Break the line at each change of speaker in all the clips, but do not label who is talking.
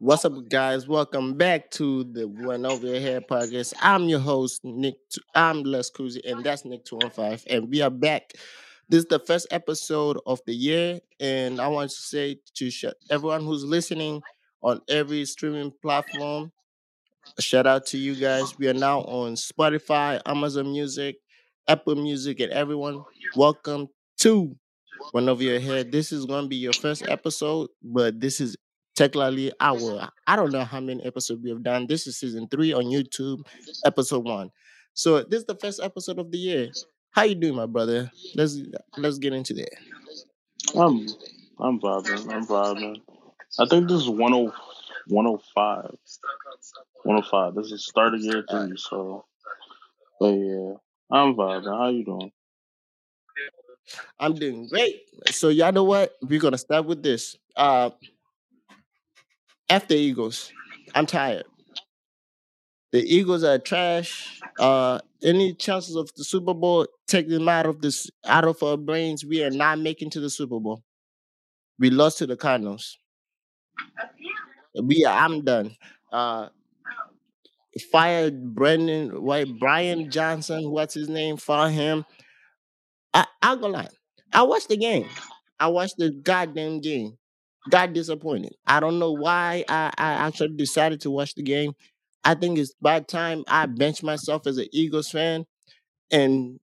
What's up, guys? Welcome back to the One Over Your Head podcast. I'm your host, Nick. I'm Les Kuzi, and that's Nick Two One Five, and we are back. This is the first episode of the year, and I want to say to everyone who's listening on every streaming platform, shout out to you guys. We are now on Spotify, Amazon Music, Apple Music, and everyone. Welcome to One Over Your Head. This is going to be your first episode, but this is technically our I don't know how many episodes we have done. This is season three on YouTube, episode one. So this is the first episode of the year. How you doing, my brother? Let's let's get into that.
I'm I'm vibing. I'm vibing. I think this is 10, 105. 105. This is start of year three, so but yeah. I'm vibing. How you doing?
I'm doing great. So y'all know what? We're gonna start with this. Uh the Eagles. I'm tired. The Eagles are trash. Uh, any chances of the Super Bowl, take them out of this out of our brains. We are not making to the Super Bowl. We lost to the Cardinals. We are, I'm done. Uh, fired Brendan White, Brian Johnson. What's his name? Fire him. I I'm gonna lie. I watched the game. I watched the goddamn game. Got disappointed. I don't know why I, I actually decided to watch the game. I think it's by time I bench myself as an Eagles fan, and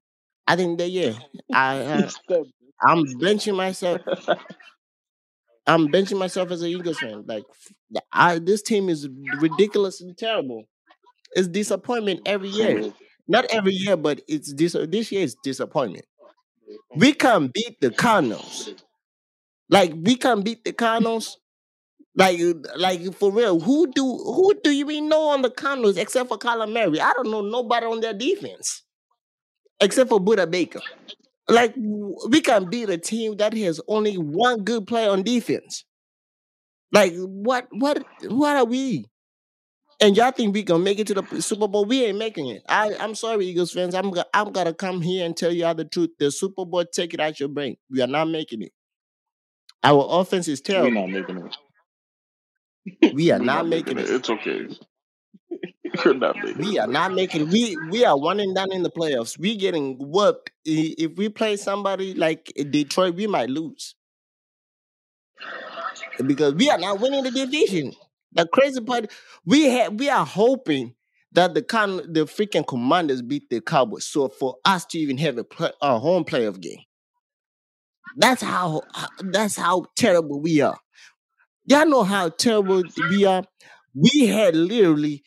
I think that yeah, I, I'm benching myself. I'm benching myself as an Eagles fan. Like I, this team is ridiculously terrible. It's disappointment every year. Not every year, but it's this this year is disappointment. We can't beat the Cardinals. Like we can't beat the Cardinals. Like like for real. Who do who do you even know on the Cardinals except for Kyler Murray? I don't know nobody on their defense except for Budda Baker. Like we can beat a team that has only one good player on defense. Like what what what are we? And y'all think we gonna make it to the Super Bowl? We ain't making it. I I'm sorry, Eagles fans. I'm I'm gonna come here and tell y'all the truth. The Super Bowl, take it out your brain. We are not making it. Our offense is
we're
terrible.
not making it.
We are not
not making
making
it.
it.
It's okay. We're not making
We
it.
are not making. We we are one and done in the playoffs. We getting whooped. If we play somebody like Detroit, we might lose because we are not winning the division. The crazy part, we have we are hoping that the con the freaking Commanders beat the Cowboys, so for us to even have a, play, a home playoff game. That's how that's how terrible we are. Y'all know how terrible we are. We had literally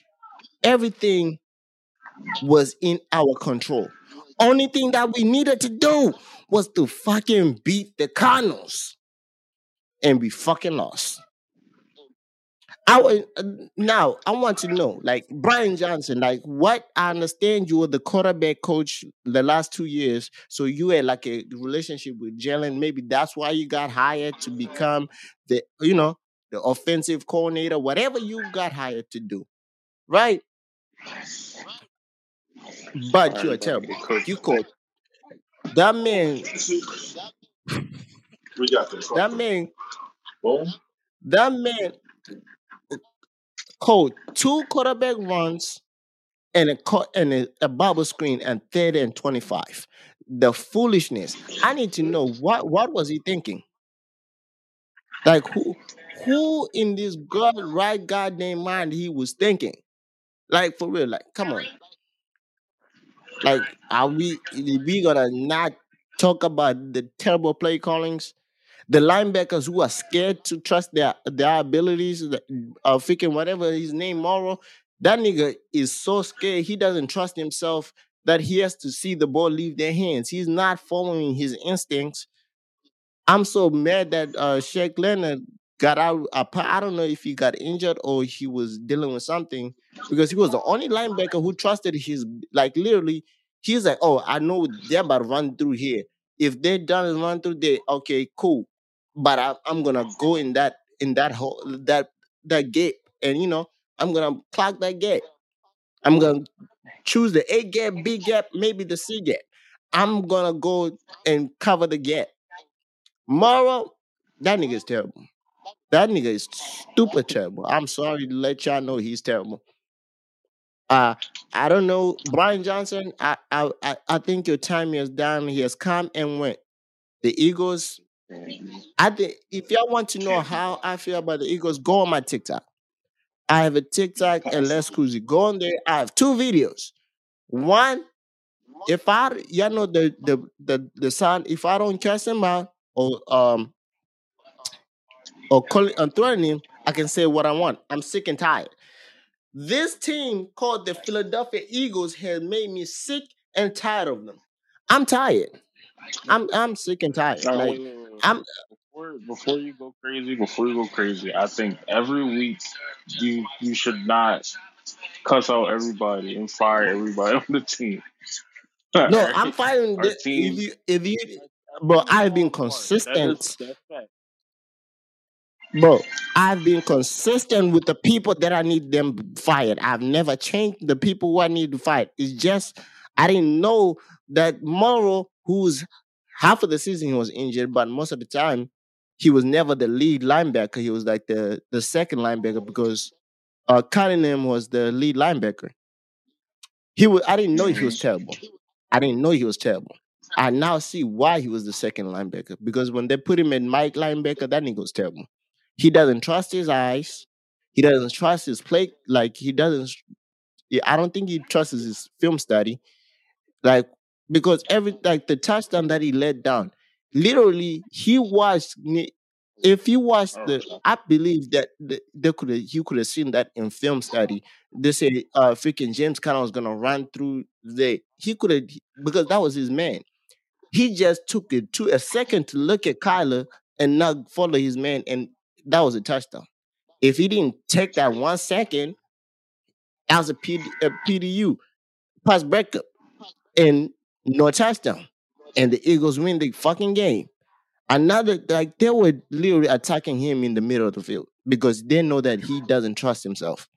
everything was in our control. Only thing that we needed to do was to fucking beat the Cardinals, and we fucking lost. I uh, now I want to know, like Brian Johnson, like what I understand you were the quarterback coach the last two years, so you had like a relationship with Jalen. Maybe that's why you got hired to become the, you know, the offensive coordinator, whatever you got hired to do, right? But you are
ain't
terrible.
cooked.
You called that man,
We got this.
that man,
Boom.
that man called two quarterback runs and a and a, a bubble screen and third and 25. The foolishness. I need to know what what was he thinking? Like who who in this god right goddamn mind he was thinking? Like for real, like come on. Like are we we gonna not talk about the terrible play callings? The linebackers who are scared to trust their their abilities, uh, freaking whatever his name, Morrow, that nigga is so scared he doesn't trust himself that he has to see the ball leave their hands. He's not following his instincts. I'm so mad that uh Shaq Leonard got out. I don't know if he got injured or he was dealing with something because he was the only linebacker who trusted his like literally. He's like, oh, I know they're about to run through here. If they're done run through there, okay, cool. But I, I'm gonna go in that in that hole that that gap, and you know I'm gonna clock that gap. I'm gonna choose the A gap, B gap, maybe the C gap. I'm gonna go and cover the gap. Morrow, that nigga is terrible. That nigga is stupid terrible. I'm sorry to let y'all know he's terrible. Uh, I don't know, Brian Johnson. I I, I think your time is done. He has come and went. The Eagles. I think if y'all want to know how I feel about the Eagles, go on my TikTok. I have a TikTok and let's cruise. Go on there. I have two videos. One, if I y'all know the the the the son, if I don't trust him out or um or calling and threatening him, I can say what I want. I'm sick and tired. This team called the Philadelphia Eagles has made me sick and tired of them. I'm tired. I'm I'm sick and tired. Like I'm
Before, before you go crazy, before you go crazy, I think every week you you should not cuss out everybody and fire everybody on the team.
no? I'm
Our
the, if
team
you if you bro, I've been
part. That is
consistent. Bro, I've been consistent with the people that I need them fired. I've never changed the people who I need to fight. It's just I didn't know that Morrow, who's half of the season he was injured, but most of the time he was never the lead linebacker. He was like the the second linebacker because uh Cunningham was the lead linebacker. He was I didn't know he was
Mhm.
terrible. I didn't know he was terrible. I now see why he was the second linebacker because when they put him in Mike linebacker, that nigga was terrible. He doesn't trust his eyes. He doesn't trust his play. Like he doesn't. I don't think he trusts his film study. Like because every like the touchdown that he let down, literally he watched. ne- If you watch the, I believe that the, they could have you could have seen that in film study. They say uh freaking James Conner was gonna run through the. He could have because that was his man. He just took it to a second to look at Kyler and not follow his man, and that was a touchdown. If he didn't take that one second, that was a, PD, a PDU pass breakup and no touchdown, and the Eagles win the fucking game. Another like they were literally attacking him in the middle of the field because they know that he doesn't trust himself.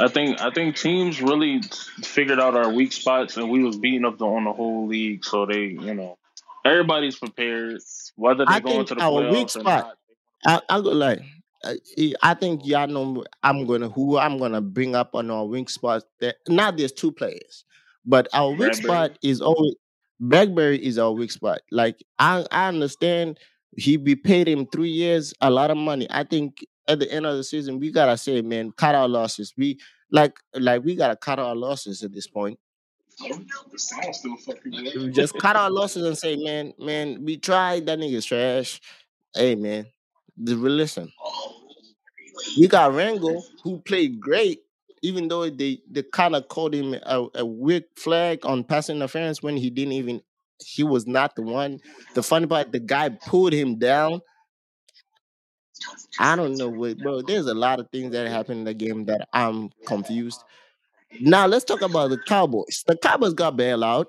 I think I think teams really figured out our weak spots, and we was beating up the, on the whole league. So they, you know, everybody's prepared, whether they go into the
our weak
playoffs or
spot
not.
I, I go like I I think y'all know I'm gonna who I'm gonna bring up on our weak spot. That now there's two players, but our weak spot is always Bradberry is our weak spot. Like I I understand he be paid him three years a lot of money. I think at the end of the season we gotta say man cut our losses. We like like we gotta cut our losses at this point.
The sound still fucking
We
good.
just cut our losses and say man man we tried that nigga's trash. Hey man, the listen. Oh, we got Ringo, who played great, even though they, kind of called him a, a weak flag on pass interference when he didn't even, he was not the one. The funny part, the guy pulled him down. I don't know what, bro. There's a lot of things that happened in the game that I'm confused. Now let's talk about the Cowboys. The Cowboys got bailed out.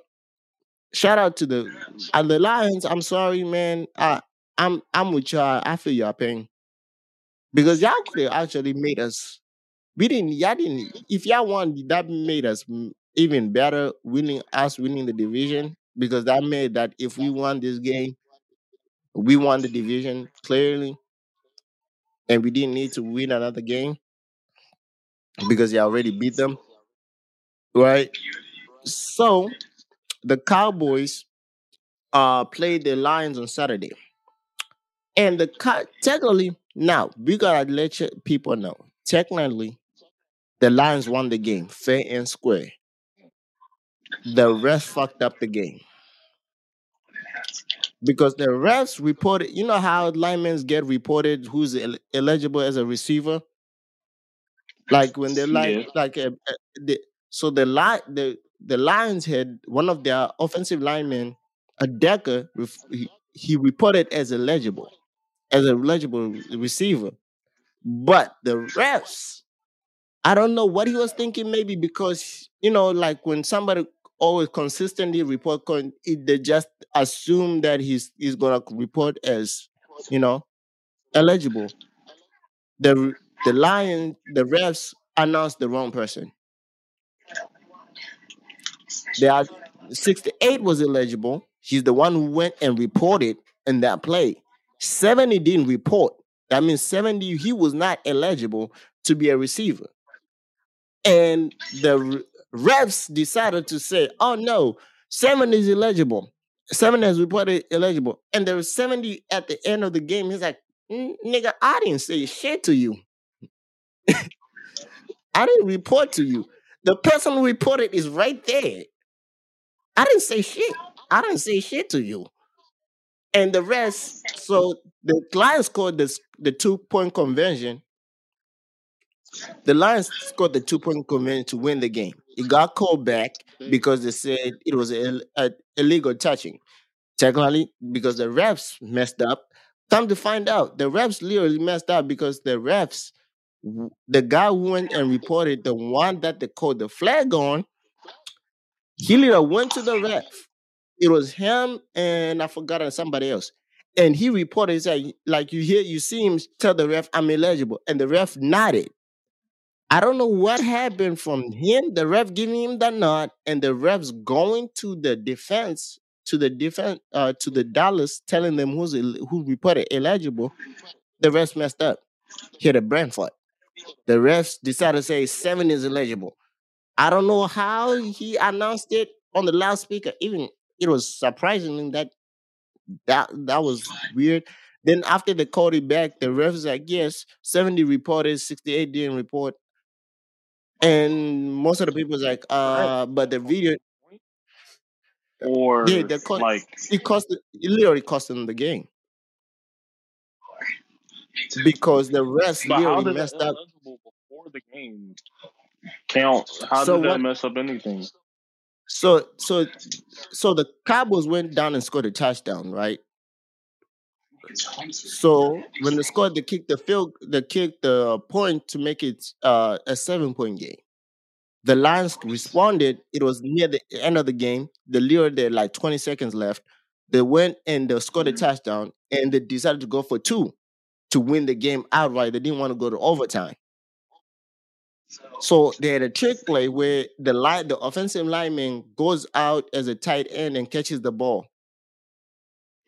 Shout out to the uh, the Lions. I'm sorry, man. I, I'm I'm with y'all. I feel your pain because y'all could have actually made us we didn't y'all didn't if y'all won that made us even better winning us winning the division because that made that if we won this game we won the division clearly and we didn't need to win another game because you already beat them right? So the cowboys uh played the lions on saturday. And the technically now we gotta let people know technically the lions won the game fair and square the refs fucked up the game because the refs reported. You know how linemen get reported who's el- eligible as a receiver, like when they're like
Yeah.
like a, a- the, so the line the the Lions had one of their offensive linemen, a Decker, ref- he, he reported as eligible as a eligible receiver, but the refs I don't know what he was thinking. Maybe because you know, like when somebody always consistently report, they just assume that he's he's gonna report as you know eligible. The the lion, the refs announced the wrong person. They are sixty eight was eligible. He's the one who went and reported in that play. 70 didn't report. That means 70, he was not eligible to be a receiver. And the refs decided to say, oh no, seven is eligible. 70 has reported eligible. And there was 70 at the end of the game. He's like, nigga, I didn't say shit to you. I didn't report to you. The person who reported is right there. I didn't say shit. I didn't say shit to you. And the rest, so the Lions scored this, the two point conversion. The Lions scored the two point conversion to win the game. It got called back mm-hmm. because they said it was a, a, illegal touching. Technically, because the refs messed up. Come to find out, the refs literally messed up because the refs, the guy who went and reported the one that they called the flag on, he literally went to the ref. It was him and I forgot somebody else. And he reported, he said, like you hear, you see him tell the ref, I'm eligible. And the ref nodded. I don't know what happened from him, the ref giving him the nod, and the refs going to the defense, to the defense, uh, to the Dallas, telling them who's who reported eligible. The refs messed up. Hit a Brentford. The refs decided to say seven is eligible. I don't know how he announced it on the loudspeaker. Even it was surprising that that that was weird. Then after they called it back, the refs like, yes, 70 reported, 68 didn't report. And most of the people is like, uh, but the video,
Or
yeah, the co-
like
it cost, it literally cost them the game because the refs
But
literally messed up.
before the game count? How
So
did that mess up anything?
So so so the Cowboys went down and scored a touchdown, right? So when they scored, they kicked the field, they kicked the point to make it uh, a seven point game. The Lions responded. It was near the end of the game. The Leo there like 20 seconds left. They went and they scored a touchdown and they decided to go for two to win the game outright. They didn't want to go to overtime. So they had a trick play where the line, the offensive lineman goes out as a tight end and catches the ball.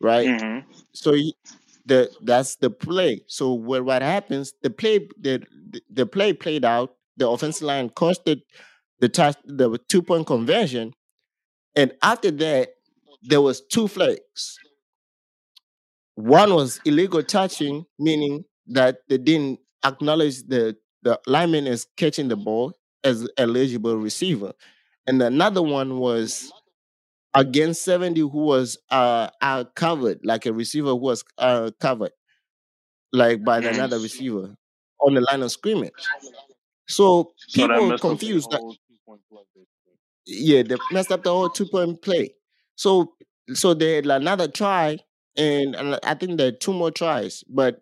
Right?
hmm
So the that's the play. So what what happens? The play the the- the play played out. The offensive line costed the touch the two point conversion, and after that there was two flags. One was illegal touching, meaning that they didn't acknowledge the the lineman is catching the ball as eligible receiver, and another one was against 70 who was uh, uh covered like a receiver who was uh covered like by another receiver on the line of scrimmage so
So
people
the
confused that
whole two point play. basically.
yeah they messed up the whole two point play so so they had another try and, and i think there are two more tries but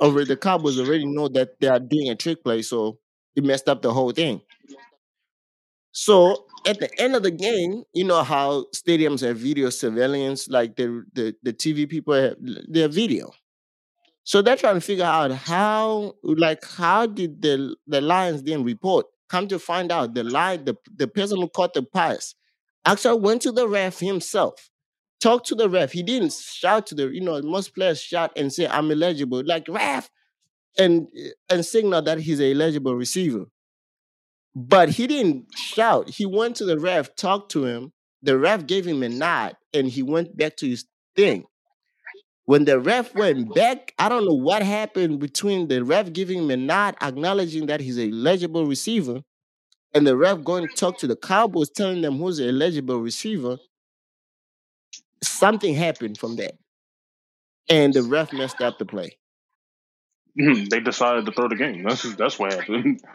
already the cowboys already know that they are doing a trick play so it messed up the whole thing So at the end of the game, you know how stadiums have video surveillance, like the the, the TV people have their video. So they're trying to figure out how, like, how did the the Lions didn't report? Come to find out, the line, the the person who caught the pass, actually went to the ref himself, talked to the ref. He didn't shout to the, you know, most players shout and say, "I'm eligible," like ref, and and signal that he's a eligible receiver. But he didn't shout. He went to the ref, talked to him. The ref gave him a nod, and he went back to his thing. When the ref went back, I don't know what happened between the ref giving him a nod, acknowledging that he's a legible receiver, and the ref going to talk to the Cowboys, telling them who's an eligible receiver. Something happened from that, and the ref messed up the play.
Mhm. they decided to throw the game. That's that's what happened.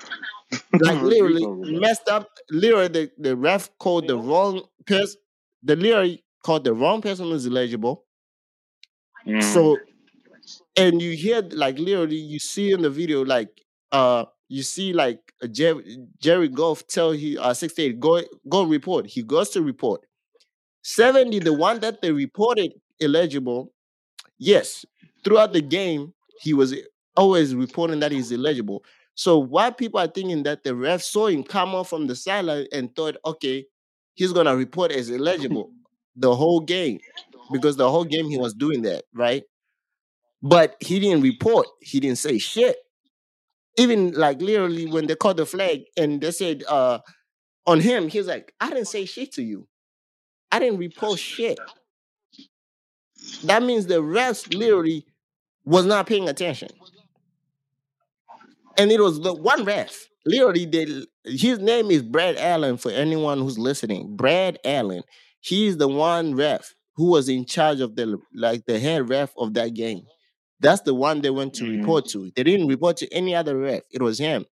Like literally messed up. Literally, the, the ref called the wrong person. The literally called the wrong person is eligible.
Mm.
So, and you hear like literally, you see in the video like uh you see like Jerry, Jared Goff tell he uh 68 go go report. He goes to report. 70, the one that they reported eligible, yes, throughout the game, he was always reporting that he's eligible. So why people are thinking that the ref saw him come off from the sideline and thought, okay, he's gonna report as eligible the whole game because the whole game he was doing that, right? but he didn't report. He didn't say shit. Even like literally when they called the flag and they said uh on him, he's like, I didn't say shit to you. I didn't report shit. That means the rest literally was not paying attention. And it was the one ref. Literally, they, his name is Brad Allen for anyone who's listening. Brad Allen. He's the one ref who was in charge of the like the head ref of that game. That's the one they went to
Mhm.
report to. They didn't report to any other ref. It was him.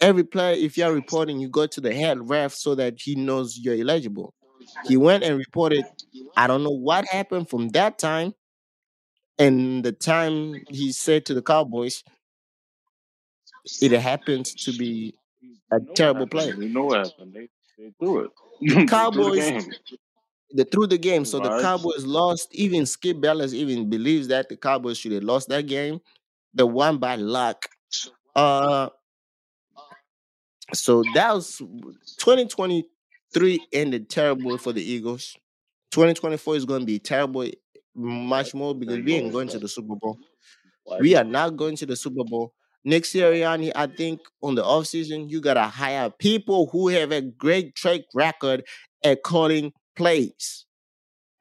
Every player, if you're reporting, you go to the head ref so that he knows you're eligible. He went and reported. I don't know what happened from that time and the time he said to the Cowboys, it happened to be a
We know what
terrible play.
We know what happened. They they threw it. the
Cowboys they threw the game, so the Cowboys lost. Even Skip Bayless even believes that the Cowboys should have lost that game. The one by luck. Uh, so that was 2023 ended terrible for the Eagles. 2024 is going to be terrible, much more because we ain't going to the Super Bowl. We are not going to the Super Bowl. Next year, Yanni, I think on the offseason, you gotta hire people who have a great track record at calling plays.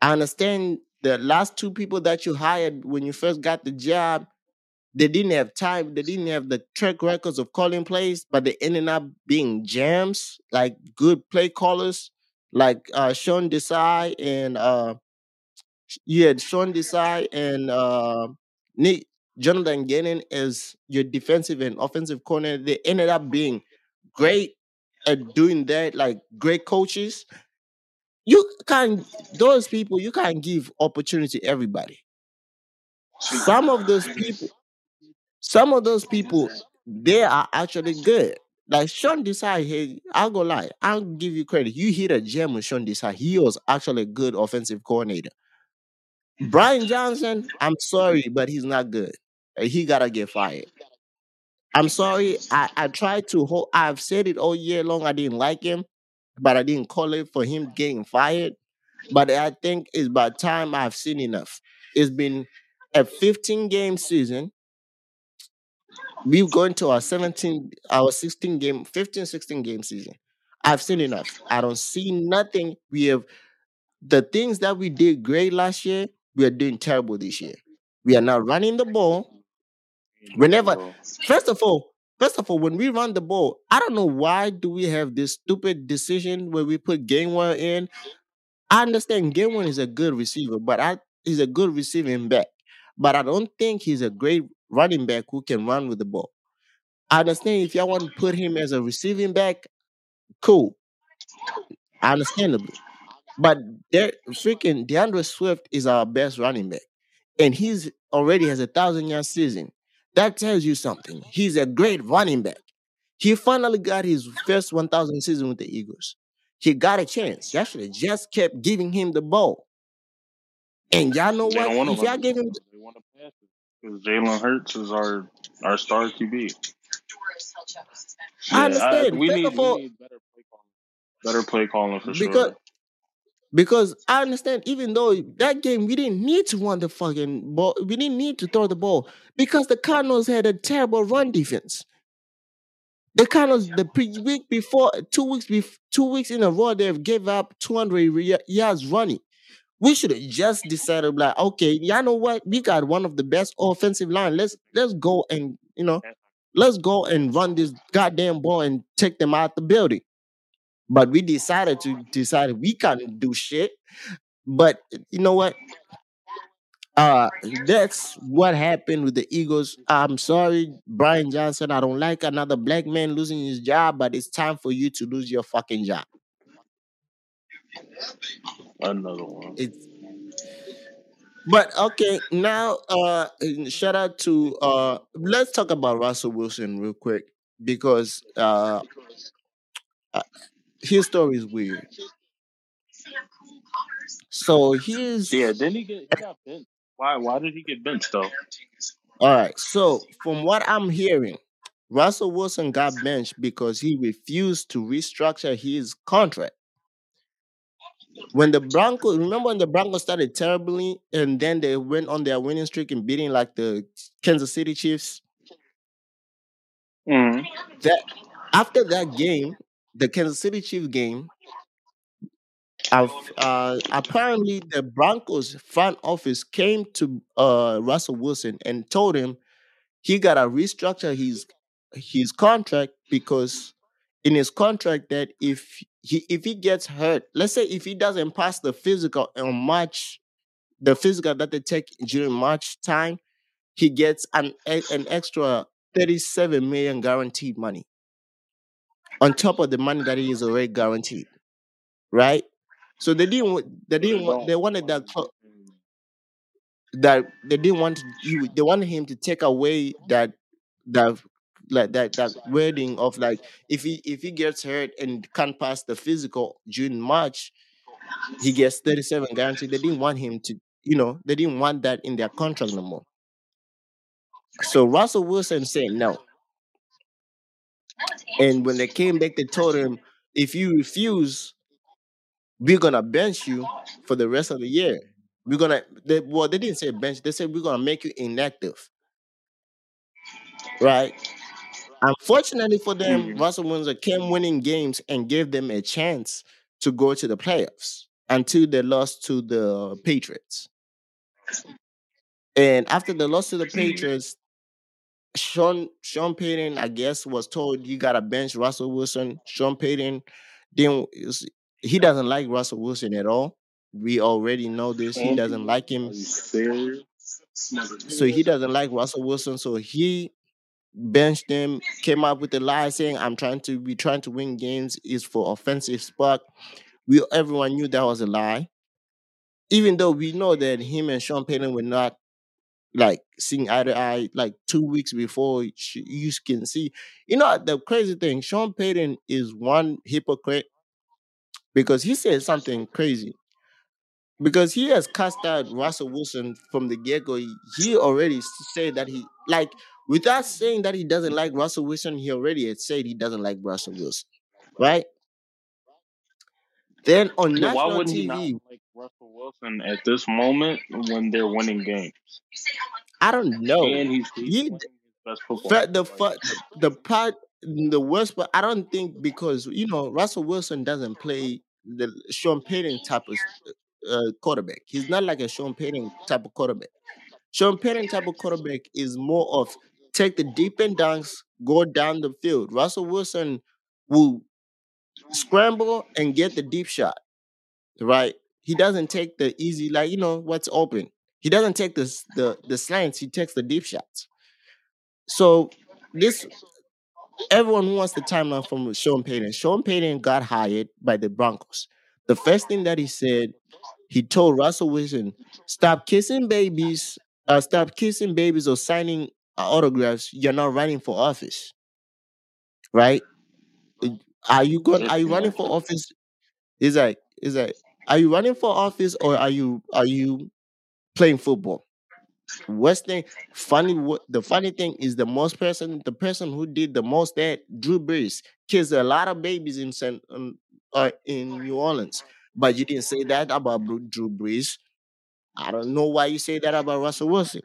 I understand the last two people that you hired when you first got the job, they didn't have time, they didn't have the track records of calling plays, but they ended up being gems, like good play callers, like uh Sean Desai and uh you had Sean Desai and uh Nick Jonathan Gannon as your defensive and offensive corner. They ended up being great at doing that, like great coaches. You can't those people you can't give opportunity everybody. Some of those people, some of those people, they are actually good. Like Sean Desai, hey, I'll go lie. I'll give you credit. You hit a gem with Sean Desai. He was actually a good offensive coordinator. Brian Johnson, I'm sorry, but he's not good. He gotta get fired. I'm sorry. I, I tried to hold I've said it all year long. I didn't like him, but I didn't call it for him getting fired. But I think it's about time I've seen enough. It's been a 15 game season. We've gone to our 17, our 16 game, 15, 16 game season. I've seen enough. I don't see nothing. We have the things that we did great last year, we are doing terrible this year. We are not running the ball. Whenever, first of all, first of all, when we run the ball, I don't know why do we have this stupid decision where we put Gainwell in. I understand Gainwell is a good receiver, but I he's a good receiving back. But I don't think he's a great running back who can run with the ball. I understand if y'all want to put him as a receiving back, cool, understandably. But there, freaking D'Andre Swift is our best running back, and he's already has a thousand yard season. That tells you something. He's a great running back. He finally got his first 1,000 season with the Eagles. He got a chance. Y'all should have just kept giving him the ball. And y'all know
they
what? If y'all
the
give him,
ball. They want to pass it because Jalen Hurts is our our star QB.
I
Yeah, I,
understand.
we need
of
we
all,
need better play calling. Better play calling for
because
sure.
Because I understand. Even though that game we didn't need to run the fucking ball, we didn't need to throw the ball because the Cardinals had a terrible run defense. The Cardinals the pre- week before, two weeks bef- two weeks in a row, they've gave up 200 yards running. We should have just decided, like, okay, y'all know what? We got one of the best offensive line. Let's let's go and you know, let's go and run this goddamn ball and take them out the building. But we decided to decide we can't do shit. But you know what? Uh that's what happened with the Eagles. I'm sorry, Brian Johnson. I don't like another black man losing his job, but it's time for you to lose your fucking job.
Another one.
It's but okay, now uh shout out to uh let's talk about Russell Wilson real quick because uh uh, his story is weird. So he's
Yeah, didn't he get he got benched? Why why did he get benched though?
all right. So from what I'm hearing, Russell Wilson got benched because he refused to restructure his contract. when the Broncos remember when the Broncos started terribly and then they went on their winning streak and beating like the Kansas City Chiefs.
Mhm.
That after that game, the Kansas City Chiefs game, I've, uh, apparently the Broncos front office came to uh, Russell Wilson and told him he got to restructure his his contract because in his contract that if he if he gets hurt, let's say if he doesn't pass the physical on March, the physical that they take during March time, he gets an an extra 37 million guaranteed money on top of the money that he is already guaranteed, right? So they didn't they didn't want they wanted that
wasn't
clo-
anything.
that they didn't want you. they wanted him to take away that that like that that wording of like if he if he gets hurt and can't pass the physical during March, he gets 37 guaranteed. They didn't want him to, you know, they didn't want that in their contract no more. So Russell Wilson said no. And when they came back, they told him, if you refuse, we're gonna bench you for the rest of the year. We're gonna they well, they didn't say bench, they said we're gonna make you inactive, right? Unfortunately for them,
Mhm.
Russell Wilson came winning games and gave them a chance to go to the playoffs until they lost to the Patriots. And after the loss to the
Mhm.
Patriots, Sean Sean Payton, I guess, was told you gotta bench Russell Wilson. Sean Payton didn't he doesn't like Russell Wilson at all. We already know this. He doesn't like him. So he doesn't like Russell Wilson. So he benched him, came up with a lie saying, I'm trying to be trying to win games is for offensive spark. We everyone knew that was a lie. Even though we know that him and Sean Payton were not like seeing eye to eye like two weeks before sh- you can see. You know the crazy thing, Sean Payton is one hypocrite because he said something crazy. Because he has cast out Russell Wilson from the get go. He already said that he like without saying that he doesn't like Russell Wilson, he already had said he doesn't like Russell Wilson. Right? Then on
Yeah, why
national
wouldn't he not
TV,
like Russell Wilson at this moment when they're winning games?
I don't know.
And he's, he's
He
best football.
The
Like,
fu- the part the worst part I don't think because you know Russell Wilson doesn't play the Sean Payton type of uh, quarterback. He's not like a Sean Payton type of quarterback. Sean Payton type of quarterback is more of take the deep end dunks, go down the field. Russell Wilson will scramble and get the deep shot, right? He doesn't take the easy like you know what's open. He doesn't take the the the slants. He takes the deep shots. So this everyone wants the timeline from Sean Payton. Sean Payton got hired by the Broncos. The first thing that he said, he told Russell Wilson, "Stop kissing babies. Uh, stop kissing babies or signing uh, autographs. You're not running for office, right? Are you going? Are you running for office? Is like, is like, are you running for office or are you are you playing football? Worst thing, funny. The funny thing is, the most person, the person who did the most that Drew Brees kissed a lot of babies in San, uh, in New Orleans, but you didn't say that about Drew Brees. I don't know why you say that about Russell Wilson.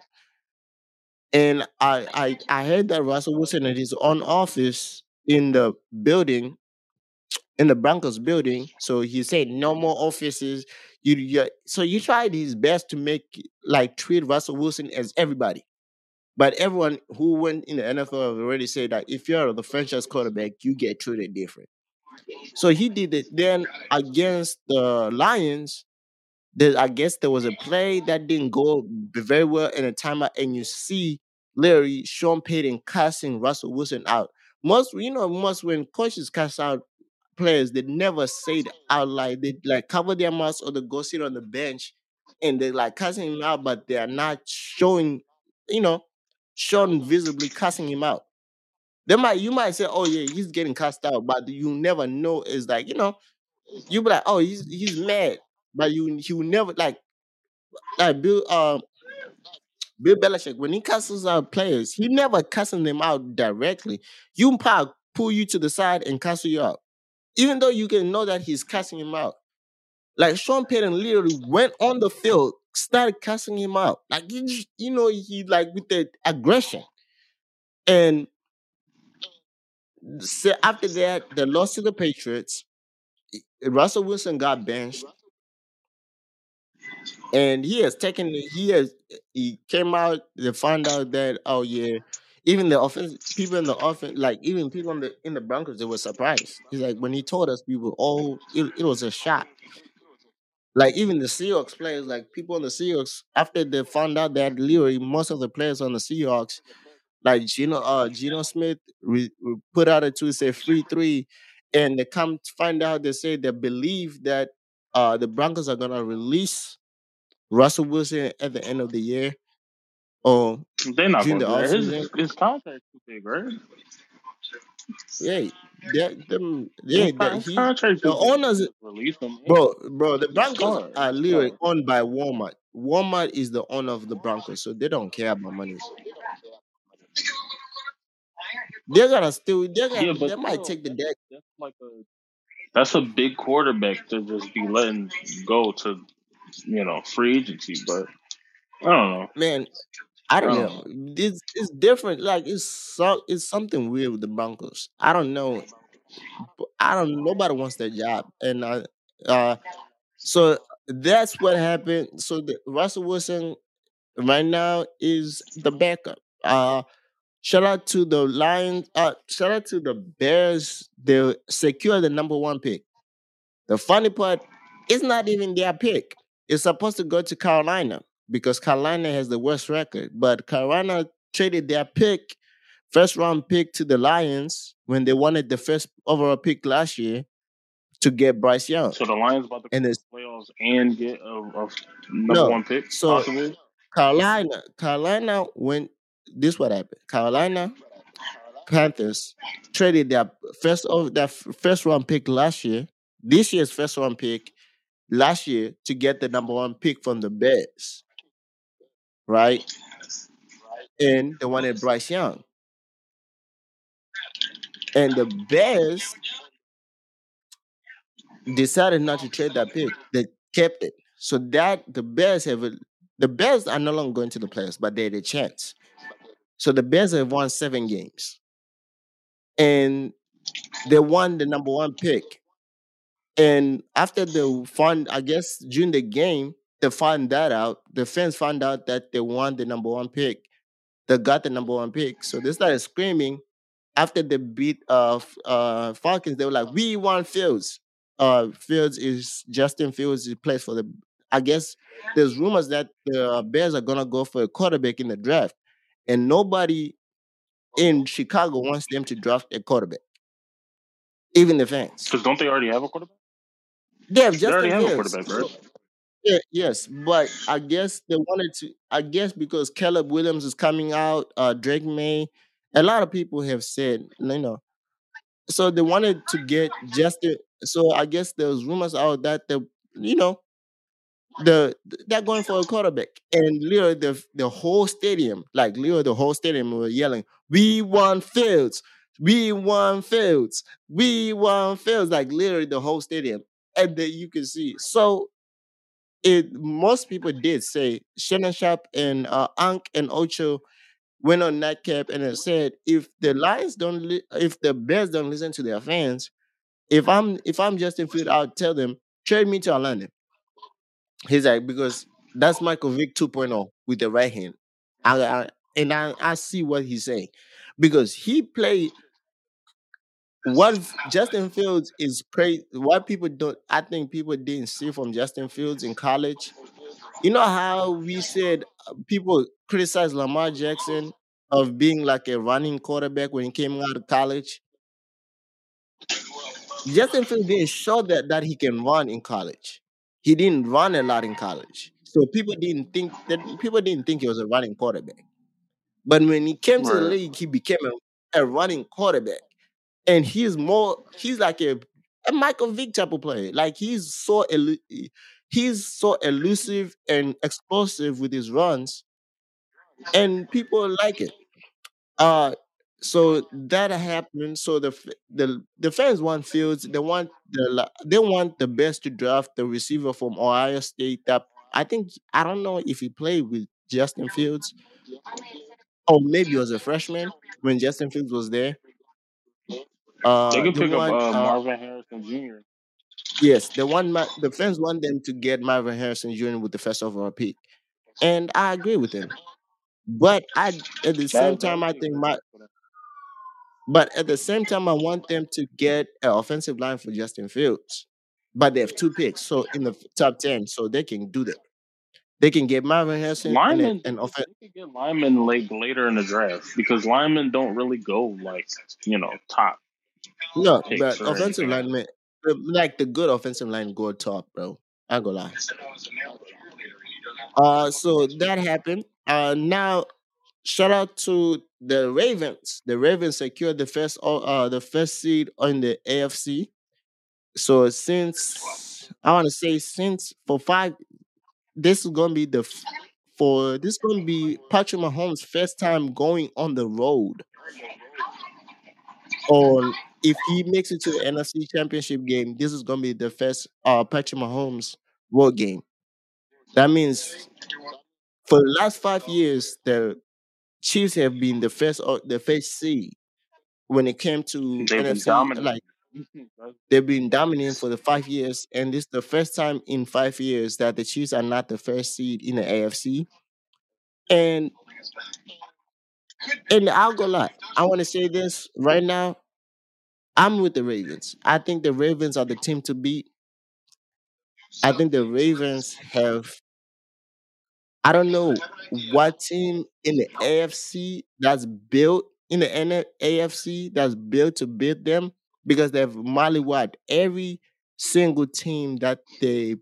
And I, I, I heard that Russell Wilson at his own office in the building, in the Broncos building. So he said no mm-hmm. more offices. You, you so you tried his best to make like treat Russell Wilson as everybody. But everyone who went in the NFL have already said that if you're the franchise quarterback, you get treated different. So he did it. Then against the Lions, there, I guess there was a play that didn't go very well in a timeout, and you see Larry Sean Payton casting Russell Wilson out. Most you know, most when coaches cast out players, they never say it out like they like cover their mouths or they go sit on the bench and they're like cussing him out, but they are not showing, you know, showing visibly cussing him out. They might you might say, Oh yeah, he's getting cast out, but you never know is like, you know, you be like, Oh, he's he's mad. But you he will never like like Bill um Bill Belichick, when he cusses out players, he never cussing them out directly. You probably pull you to the side and cuss you out. Even though you can know that he's cussing him out. Like Sean Payton literally went on the field, started cussing him out. Like just, you know, he like with the aggression. And so after that, the loss to the Patriots, Russell Wilson got benched. And he has taken he has he came out to find out that oh yeah, even the offense people in the offense like even people in the in the Broncos they were surprised. He's like when he told us we were all it, it was a shock. Like even the Seahawks players, like people on the Seahawks, after they found out that literally most of the players on the Seahawks, like Geno, uh, Geno Smith, re, re- put out a tweet say free three, and they come to find out they say they believe that uh the Broncos are gonna release Russell Wilson at the end of the year or
They're not going to do that. His his contract's too big, right?
Yeah, that them yeah that he the owners
Release him.
bro bro the Broncos are literally owned by Walmart. Walmart is the owner of the Broncos, so they don't care about money. They're gonna still they're gonna
but
they might take the deck.
that's like a that's a big quarterback to just be letting go to you know free agency. But I don't know.
Man, I
I
don't know. It's it's different. Like it's so it's something weird with the Broncos. I don't know. I don't. Nobody wants that job, and uh, uh, so that's what happened. So the Russell Wilson right now is the backup. Uh, shout out to the Lions. Uh, shout out to the Bears. They secure the number one pick. The funny part, it's not even their pick. It's supposed to go to Carolina because Carolina has the worst record. But Carolina traded their pick, first round pick to the Lions when they wanted the first overall pick last year to get Bryce Young.
So the Lions about to
And it's
the playoffs and get a, a number
no.
one pick
So
possibly.
Carolina, Carolina went this what happened. Carolina Panthers traded their first of their first round pick last year, this year's first round pick last year to get the number one pick from the Bears, right? And they at Bryce Young. And the Bears decided not to trade that pick. They kept it. So that the Bears have a, the Bears are no longer going to the playoffs, but they had a chance. So the Bears have won seven games. And they won the number one pick. And after the fun, I guess during the game, they found that out. The fans found out that they won the number one pick. They got the number one pick. So they started screaming after they beat uh uh Falcons. They were like, "We want Fields." Uh, Fields is Justin Fields. He plays for the. I guess there's rumors that the Bears are gonna go for a quarterback in the draft, and nobody in Chicago wants them to draft a quarterback. Even the fans.
Because don't they already have a quarterback?
They have
They already
Justin
have a
Fields.
quarterback,
So? Yeah, yes, but I guess they wanted to. I guess because Caleb Williams is coming out, uh, Drake Maye, a lot of people have said, you know, so they wanted to get Justin. So I guess there was rumors out that the, you know, the they're going for a quarterback, and literally the the whole stadium, like literally the whole stadium, were yelling, "We want Fields, we want Fields, we want Fields!" Like literally the whole stadium, and then you can see. So it most people did say Shannon Sharpe and uh, Unc and Ocho went on nightcap and said if the Lions don't li- if the Bears don't listen to their fans, if I'm if I'm Justin Field, I'll tell them trade me to Orlando. He's like because that's Michael Vick 2.0 with the right hand. I, I and I, I see what he's saying because he played what Justin Fields is crazy. What people don't, I think people didn't see from Justin Fields in college. You know how we said uh, people criticize Lamar Jackson of being like a running quarterback when he came out of college. Justin Fields didn't show that that he can run in college. He didn't run a lot in college, so people didn't think that people didn't think he was a running quarterback. But when he came to the league, he became a, a running quarterback, and he's more he's like a, a Michael Vick type of player. Like he's so elu- he's so elusive and explosive with his runs, and people like it. Uh, so that happened. So the the the fans want Fields. They want the they want the best to draft the receiver from Ohio State. That I think I don't know if he played with Justin Fields or maybe he was a freshman when Justin Fields was there.
They
Uh, they
pick up uh,
uh
Marvin Harrison Jr.
yes, the one the fans want them to get Marvin Harrison Jr. with the first overall pick, and I agree with him. But I at the same time I think my
them.
But at the same time, I want them to get an offensive line for Justin Fields. But they have two picks, so in the top ten, so they can do that. They can get Marvin Harrison and a,
Linemen, they
an offense.
they could get linemen late later in the draft because linemen don't really go like you know top
No, but offensive lineman, uh, like the good offensive line, go top, bro. I go lie. Uh, so that happened. Uh, now shout out to the Ravens. The Ravens secured the first, uh, uh, the first seed on the AFC. So since I want to say since for five this is gonna be the for this is gonna be Patrick Mahomes' first time going on the road. On if he makes it to the NFC Championship game, this is gonna be the first uh Patrick Mahomes road game. That means for the last five years, the Chiefs have been the first or the first seed when it came to.
They've
NFC. Like they've been dominating for the five years, and this is the first time in five years that the Chiefs are not the first seed in the AFC. And and I'll go lie. I want to say this right now. I'm with the Ravens. I think the Ravens are the team to beat. I think the Ravens have. I don't know what team in the AFC that's built in the N- AFC that's built to beat them because they've mollywopped every single team that they,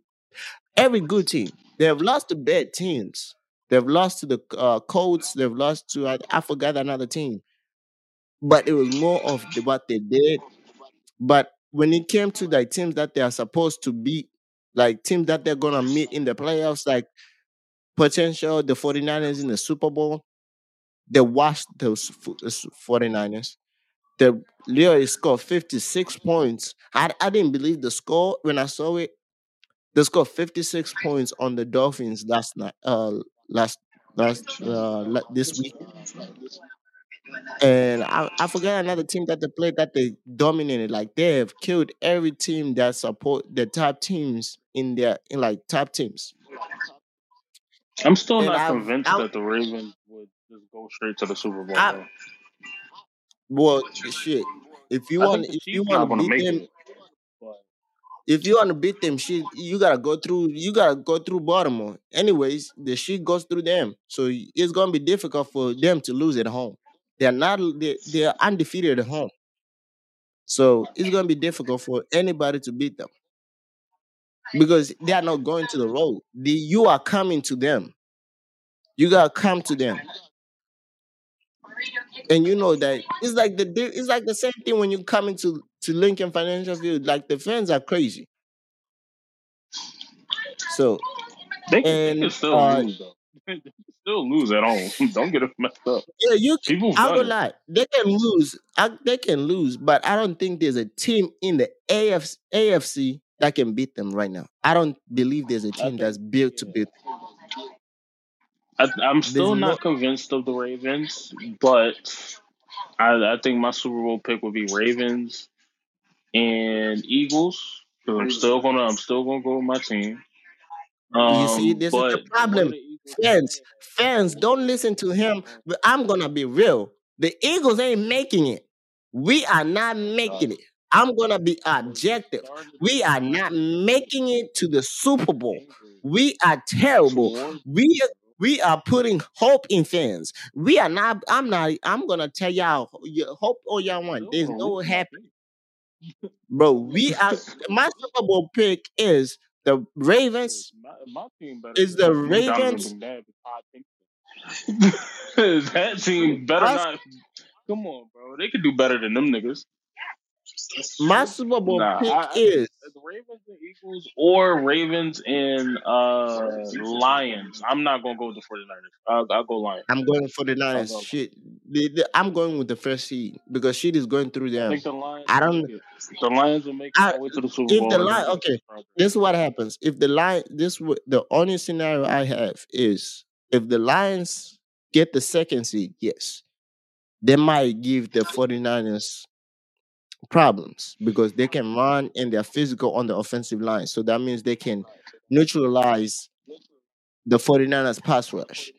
every good team. They've lost to bad teams. They've lost to the uh, Colts. They've lost to I, I forgot another team, but it was more of the, what they did. But when it came to like teams that they are supposed to beat, like teams that they're gonna meet in the playoffs, like potential the 49ers in the Super Bowl, they washed those fo- uh, 49ers. The Leo scored 56 points. I, I didn't believe the score when I saw it. They scored 56 points on the Dolphins last night, uh, last last uh this week. And I, I forgot another team that they played that they dominated. Like they have killed every team that support the top teams in their in like top teams.
I'm still
And
not
I've
convinced
I,
that the Ravens would just go straight to the Super Bowl
I well shit. If you want if you want to beat them
it,
if you want to beat them, shit, you gotta go through. You gotta go through Baltimore. Anyways, the shit goes through them, so it's gonna be difficult for them to lose at home. They're not. They they are undefeated at home, so it's gonna be difficult for anybody to beat them because they are not going to the road. The, you are coming to them. You gotta come to them, and you know that it's like the it's like the same thing when you come into to Lincoln Financial Field. Like the fans are crazy. So
they can they
and
can still
uh
lose though. still lose at home. Don't get it messed up.
Yeah, you. c-
People
I'll
done
go
it.
lie. They can lose. I, they can lose, but I don't think there's a team in the AFC, AFC that can beat them right now. I don't believe there's a team that's built to beat.
I, I'm
There's
still
no.
not convinced of the Ravens, but I, I think my Super Bowl pick would be Ravens and Eagles because I'm still gonna I'm still gonna go with my team.
You see,
Um,
this is the problem. Fans, fans, don't listen to him. But I'm gonna be real. The Eagles ain't making it. We are not making it. I'm gonna be objective. We
are
are not making it to the Super Bowl. We are terrible. We
Bowl.
we are putting hope in fans. We are not. I'm not. I'm gonna tell y'all. Hope all y'all want. There's no happy, bro. We are. My Super Bowl pick is the Ravens.
my, my team better
Is the Ravens?
McNabb and Todd Pinkston. that team better not. Come on, bro. They could do better than them niggas.
My Super Bowl
Nah,
pick
I, I
is
Ravens and Eagles or Ravens and uh Lions. I'm not gonna go with the 49ers. I'll, I'll go Lions.
I'm going for the Niners.
go.
Shit, the, the, I'm going with the first seed because shit is going through
I
them.
think the Lions.
I don't-
it. The Lions will make
I-
their way to the Super
if
Bowl.
the
and
Lion-
then
okay, This is what happens if the lion. This the only scenario I have is if the Lions get the second seed. Yes, they might give the 49ers problems because they can run and they're physical on the offensive line. So that means they can neutralize the 49ers pass rush.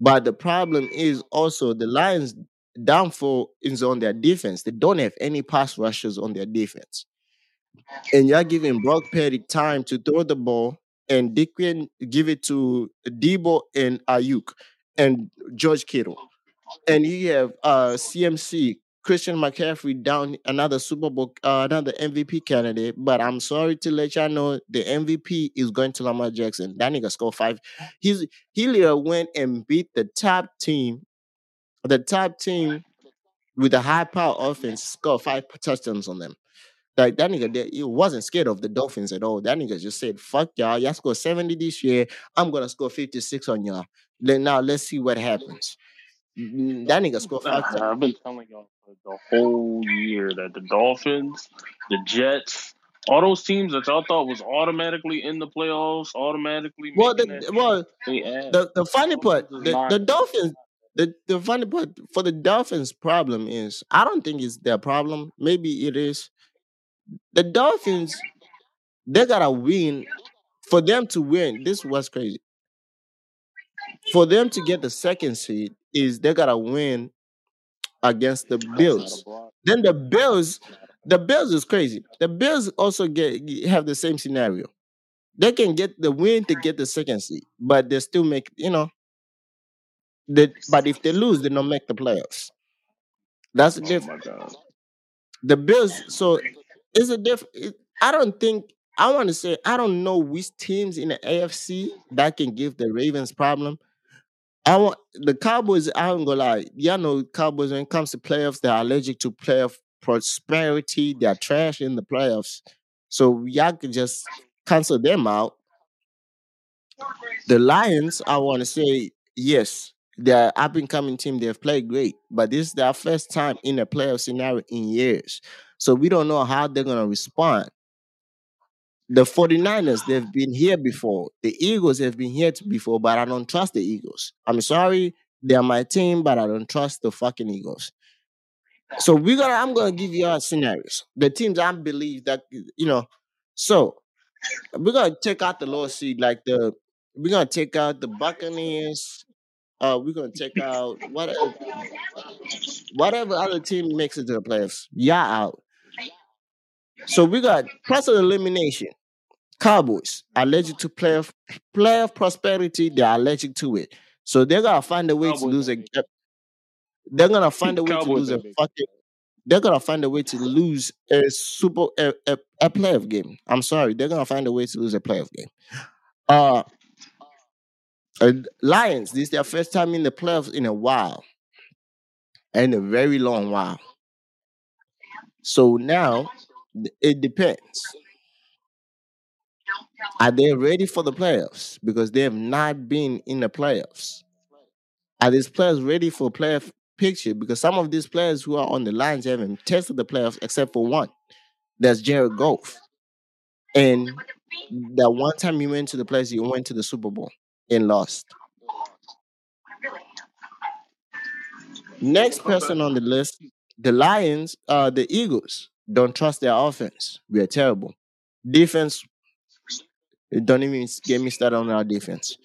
But the problem is also the Lions downfall is on their defense. They don't have any pass rushers on their defense. And you're giving Brock Purdy time to throw the ball and can give it to Deebo and Aiyuk and George Kittle. And you have uh CMC, Christian McCaffrey down another Super Bowl, uh, another MVP candidate. But I'm sorry to let y'all know the MVP is going to Lamar Jackson. That nigga scored five. He's he literally went and beat the top team, the top team with a high power offense, scored five touchdowns on them. Like that nigga, he wasn't scared of the Dolphins at all. That nigga just said, "Fuck y'all, y'all score 70 this year. I'm gonna score 56 on y'all. Now let's see what happens." Mm, That nigga scored five.
I've been telling y'all the whole year that the Dolphins, the Jets, all those teams that y'all thought was automatically in the playoffs, automatically
Well, the, well, the the funny part, the, the Dolphins, the, the funny part for the Dolphins' problem is I don't think it's their problem. Maybe it is. The Dolphins, they gotta win. For them to win, this was crazy. For them to get the second seed, is they gotta win against the
That's not a
Bills. Then the Bills, the Bills is crazy. The Bills also get have the same scenario. They can get the win to get the second seed, but they still make you know. They, but if they lose, they don't make the playoffs. That's the
Oh
difference. The Bills, so it's a different. I don't think I want to say I don't know which teams in the AFC that can give the Ravens problem. I want the Cowboys. I don't gonna lie. Y'all know Cowboys when it comes to playoffs, they're allergic to playoff prosperity. They're trash in the playoffs, so y'all can just cancel them out. The Lions, I want to say yes, they're up and coming team. They've played great, but this is their first time in a playoff scenario in years. So we don't know how they're gonna respond. The 49ers, they've been here before. The Eagles have been here before, but I don't trust the Eagles. I'm sorry, they're my team, but I don't trust the fucking Eagles. So we're gonna I'm gonna give you our scenarios. The teams I believe that you know. So we're gonna take out the lower seed, like the we're gonna take out the Buccaneers. Uh, we're gonna take out whatever whatever other team makes it to the playoffs. Yeah, out. So we got process elimination. Cowboys allergic to playoff playoff prosperity. They're allergic to it. So they're gonna find a way to lose a. They're gonna find a way to lose a fucking. They're gonna find a way to lose a super a, a, a playoff game. I'm sorry, they're gonna find a way to lose a playoff game. Uh, uh, Lions. This is their first time in the playoffs in a while, in a very long while. So now it depends. Are they ready for the playoffs? Because they have not been in the playoffs. Are these players ready for playoff picture? Because some of these players who are on the lines haven't tested the playoffs except for one. That's Jared Goff. And that one time you went to the playoffs, you went to the Super Bowl and lost. Next person on the list, the Lions, uh, the Eagles don't trust their offense. We are terrible. Defense, don't even get me started on our defense.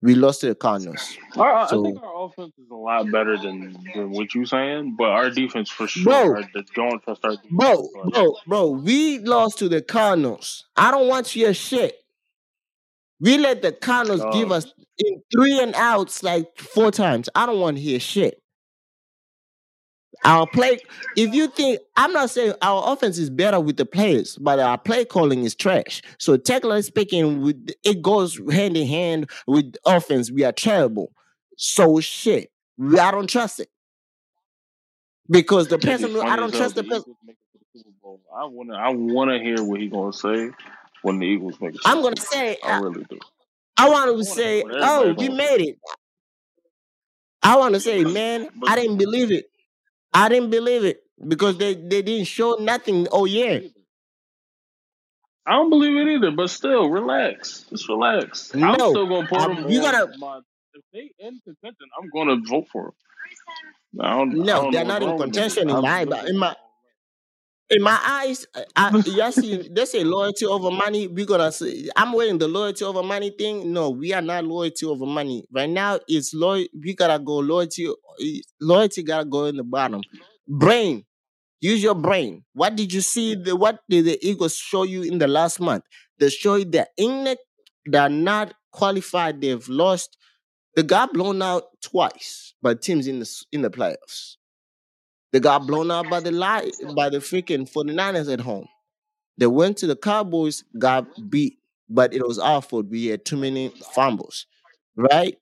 We lost to the Cardinals.
I
So-
think our offense is a lot better than, than what you're saying, but our defense for sure.
Bro.
Our, don't trust our defense.
Bro, bro, bro, we lost to the Cardinals. I don't want your shit. We let the Cardinals give
Oh.
us in three and outs like four times. I don't want to hear shit. Our play, if you think, I'm not saying our offense is better with the players, but our play calling is trash. So, technically speaking, with, it goes hand in hand with offense. We are terrible. So, shit, we, I don't trust it. Because the person, I don't trust the person.
Eagles make it to the Super Bowl. I wanna I wanna hear what he gonna say when the Eagles make.
I'm gonna say
I really do.
I want to say, oh, we made it. I want to say, man, I didn't believe it. I didn't believe it because they, they didn't show nothing Oh yeah.
I don't believe it either, but still, relax. Just relax. No, I'm still gonna put them. You gotta. My, if they in contention, I'm gonna vote for them.
no, they're not in contention in my in my in my eyes, uh, I, you see, they say loyalty over money. We gonna say, I'm wearing the loyalty over money thing. No, we are not loyalty over money. Right now, it's loy. We gotta go loyalty. Uh, loyalty gotta go in the bottom. Brain, use your brain. What did you see? The what did the Eagles show you in the last month? They show you that England they're not qualified. They've lost. They got blown out twice by teams in the in the playoffs. They got blown out by the lie by the freaking 49ers at home. They went to the Cowboys, got beat, but it was our fault. We had too many fumbles, right?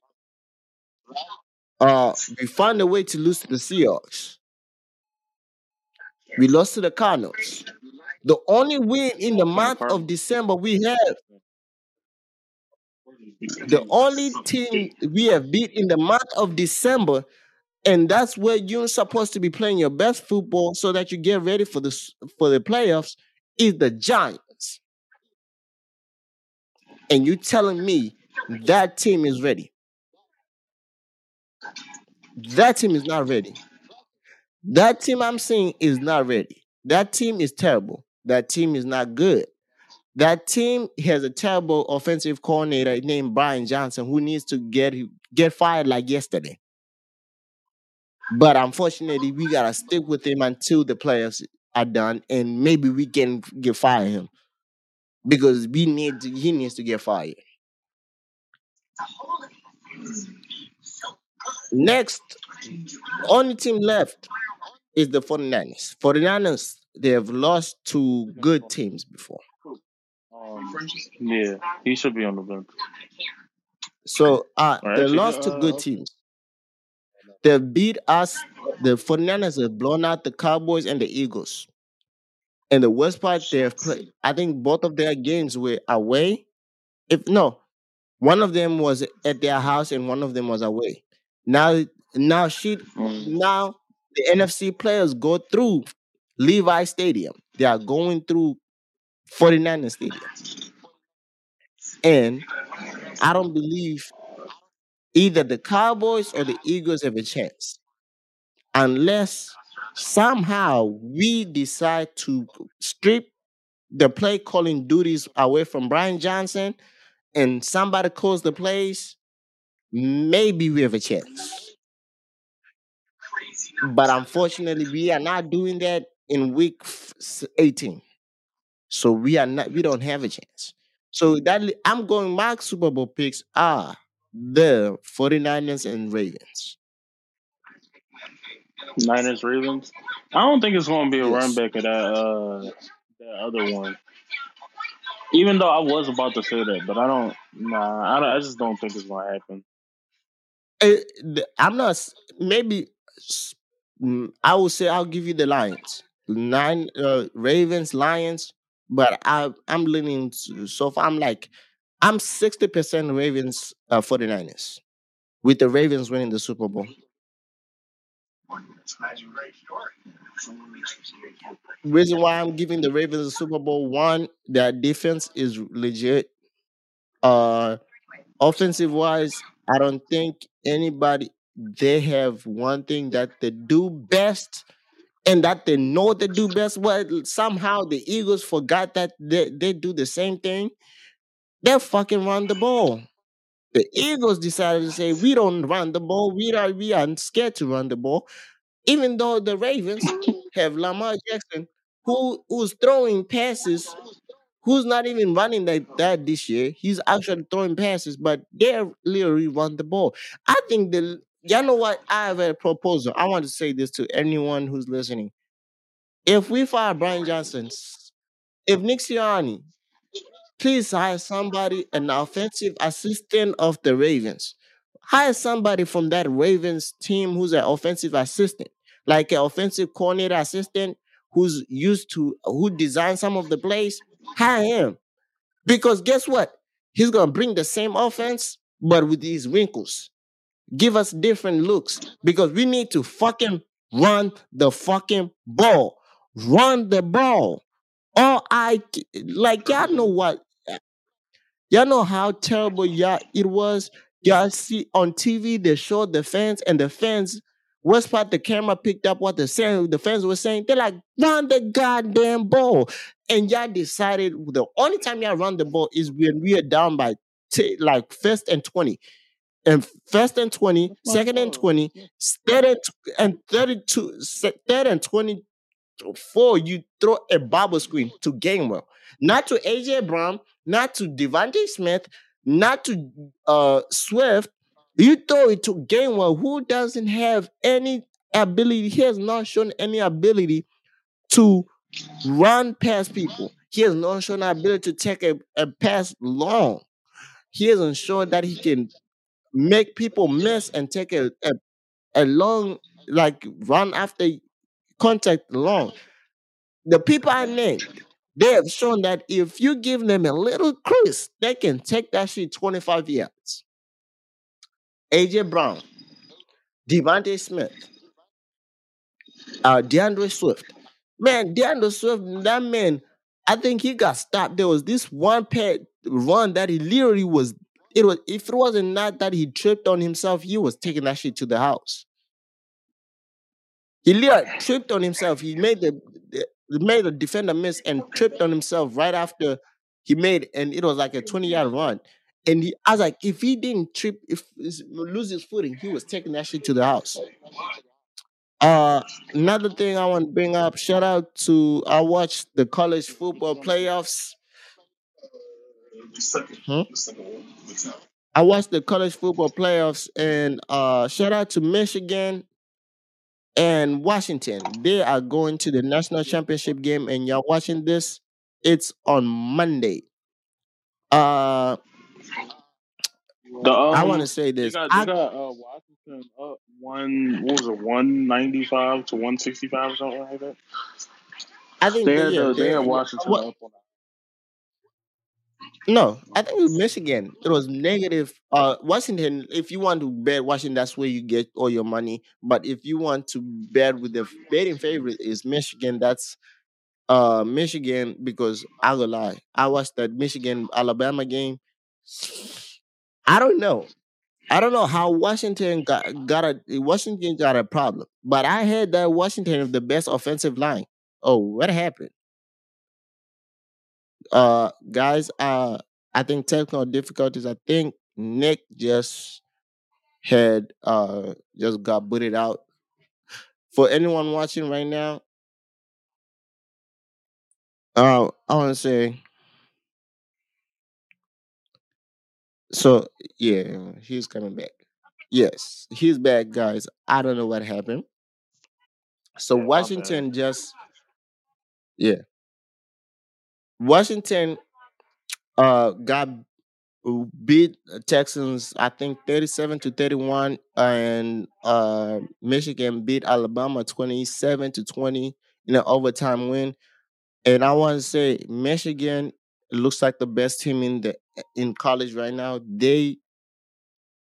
Uh, we found a way to lose to the Seahawks. We lost to the Cardinals. The only win in the month of December we have. The only team we have beat in the month of December and that's where you're supposed to be playing your best football so that you get ready for the for the playoffs is the Giants. And you telling me that team is ready. That team is not ready. That team I'm seeing is not ready. That team is terrible. That team is not good. That team has a terrible offensive coordinator named Brian Johnson who needs to get get fired like yesterday. But unfortunately, we gotta stick with him until the players are done, and maybe we can get fire him because we need to, he needs to get fired. Next, only team left is the 49ers. 49ers, they have lost to good teams before.
Um, yeah, he should be on the bench.
So uh, they lost to good uh, teams. They beat us. The 49ers have blown out the Cowboys and the Eagles. And the worst part, they have played. I think both of their games were away. If no, one of them was at their house and one of them was away. Now, now she, mm. now the NFC players go through Levi Stadium. They are going through 49ers Stadium. And I don't believe either the Cowboys or the Eagles have a chance. Unless somehow we decide to strip the play calling duties away from Brian Johnson and somebody calls the plays, maybe we have a chance. But unfortunately, we are not doing that in week 18. So we are not we don't have a chance. So that I'm going my Super Bowl picks are the 49ers and Ravens.
Niners, Ravens. I don't think it's going to be a yes. run back of that uh, that other one. Even though I was about to say that, but I don't. Nah, I, don't, I just don't think it's going to happen.
Eh, I'm not. Maybe mm, I will say I'll give you the Lions, nine uh, Ravens, Lions. But I I'm leaning to, so far. I'm like I'm 60% Ravens uh, 49ers, with the Ravens winning the Super Bowl. Reason why I'm giving the Ravens the Super Bowl one, their defense is legit. Uh, offensive wise, I don't think anybody they have one thing that they do best and that they know they do best. Well, somehow the Eagles forgot that they, they do the same thing they fucking run the ball. The Eagles decided to say, we don't run the ball. We are we are scared to run the ball. Even though the Ravens have Lamar Jackson, who who's throwing passes, who's not even running like that this year. He's actually throwing passes, but they literally run the ball. I think the y'all know what I have a proposal. I want to say this to anyone who's listening. If we fire Brian Johnson, if Nick Sirianni Please hire somebody, an offensive assistant of the Ravens. Hire somebody from that Ravens team who's an offensive assistant, like an offensive coordinator assistant who's used to who designed some of the plays, hire him. Because guess what? He's gonna bring the same offense, but with these wrinkles. Give us different looks because we need to fucking run the fucking ball. Run the ball. All I like, y'all know what? Y'all know how terrible y'all it was. Y'all see on TV they showed the fans and the fans. Worst part, the camera picked up what the saying, the fans were saying. They're like, run the goddamn ball. And y'all decided the only time y'all run the ball is when we are down by t- like first and 20 and first and 20, second and 20, third and, and 32, se- third and 24, you throw a bubble screen to Gainwell. Not to AJ Brown, not to DeVonta Smith, not to uh, Swift. You throw it to Gainwell, who doesn't have any ability. He has not shown any ability to run past people. He has not shown ability to take a, a pass long. He hasn't shown that he can make people miss and take a, a, a long, like run after contact long. The people I named, they have shown that if you give them a little crease, they can take that shit 25 yards. AJ Brown, DeVonta Smith, uh, D'Andre Swift. Man, D'Andre Swift, that man, I think he got stopped. There was this one pair run that he literally was. It was if it wasn't not that he tripped on himself, he was taking that shit to the house. He tripped on himself. He made the, the made the defender miss and tripped on himself right after he made, and it was like a 20 yard run. And he, I was like, if he didn't trip, if lose his footing, he was taking that shit to the house. Uh, another thing I want to bring up, shout out to I watched the college football playoffs. Hmm?
the second one. The top.
I watched the college football playoffs, and uh, shout out to Michigan and Washington. They are going to the national championship game, and you're watching this. It's on Monday. Uh,
The
I want
um,
to say
they
this.
got they
I
got uh Washington up one. What was it? One ninety five to one sixty five or something like that.
I think
They
they
the they had Washington
what
up on
no I think it was Michigan. It was negative. Uh, Washington. If you want to bet Washington, that's where you get all your money. But if you want to bet with the betting favorite is Michigan. That's uh Michigan because I will lie. I watched that Michigan Alabama game. I don't know. I don't know how Washington got got a Washington got a problem, but I heard that Washington is the best offensive line. Oh, what happened? Uh, guys, uh, I think technical difficulties. I think Nique just had uh just got booted out. For anyone watching right now, uh, I want to say so. Yeah, he's coming back. Yes, he's back, guys. I don't know what happened. So. Washington just yeah, Washington uh got beat Texans, I think 37 to 31, and uh, Michigan beat Alabama 27 to 20 in an overtime win. And I want to say Michigan looks like the best team in the in college right now. They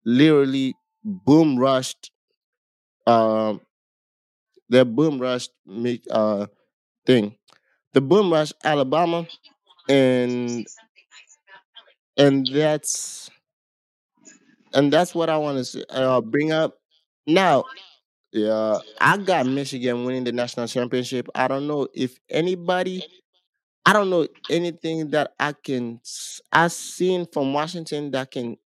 literally boom rushed um their boom rushed uh thing. The boom rush Alabama and and that's and that's what I want to uh, bring up. Now, yeah, I got Michigan winning the national championship. I don't know if anybody, I don't know anything that I can, I've seen from Washington that can.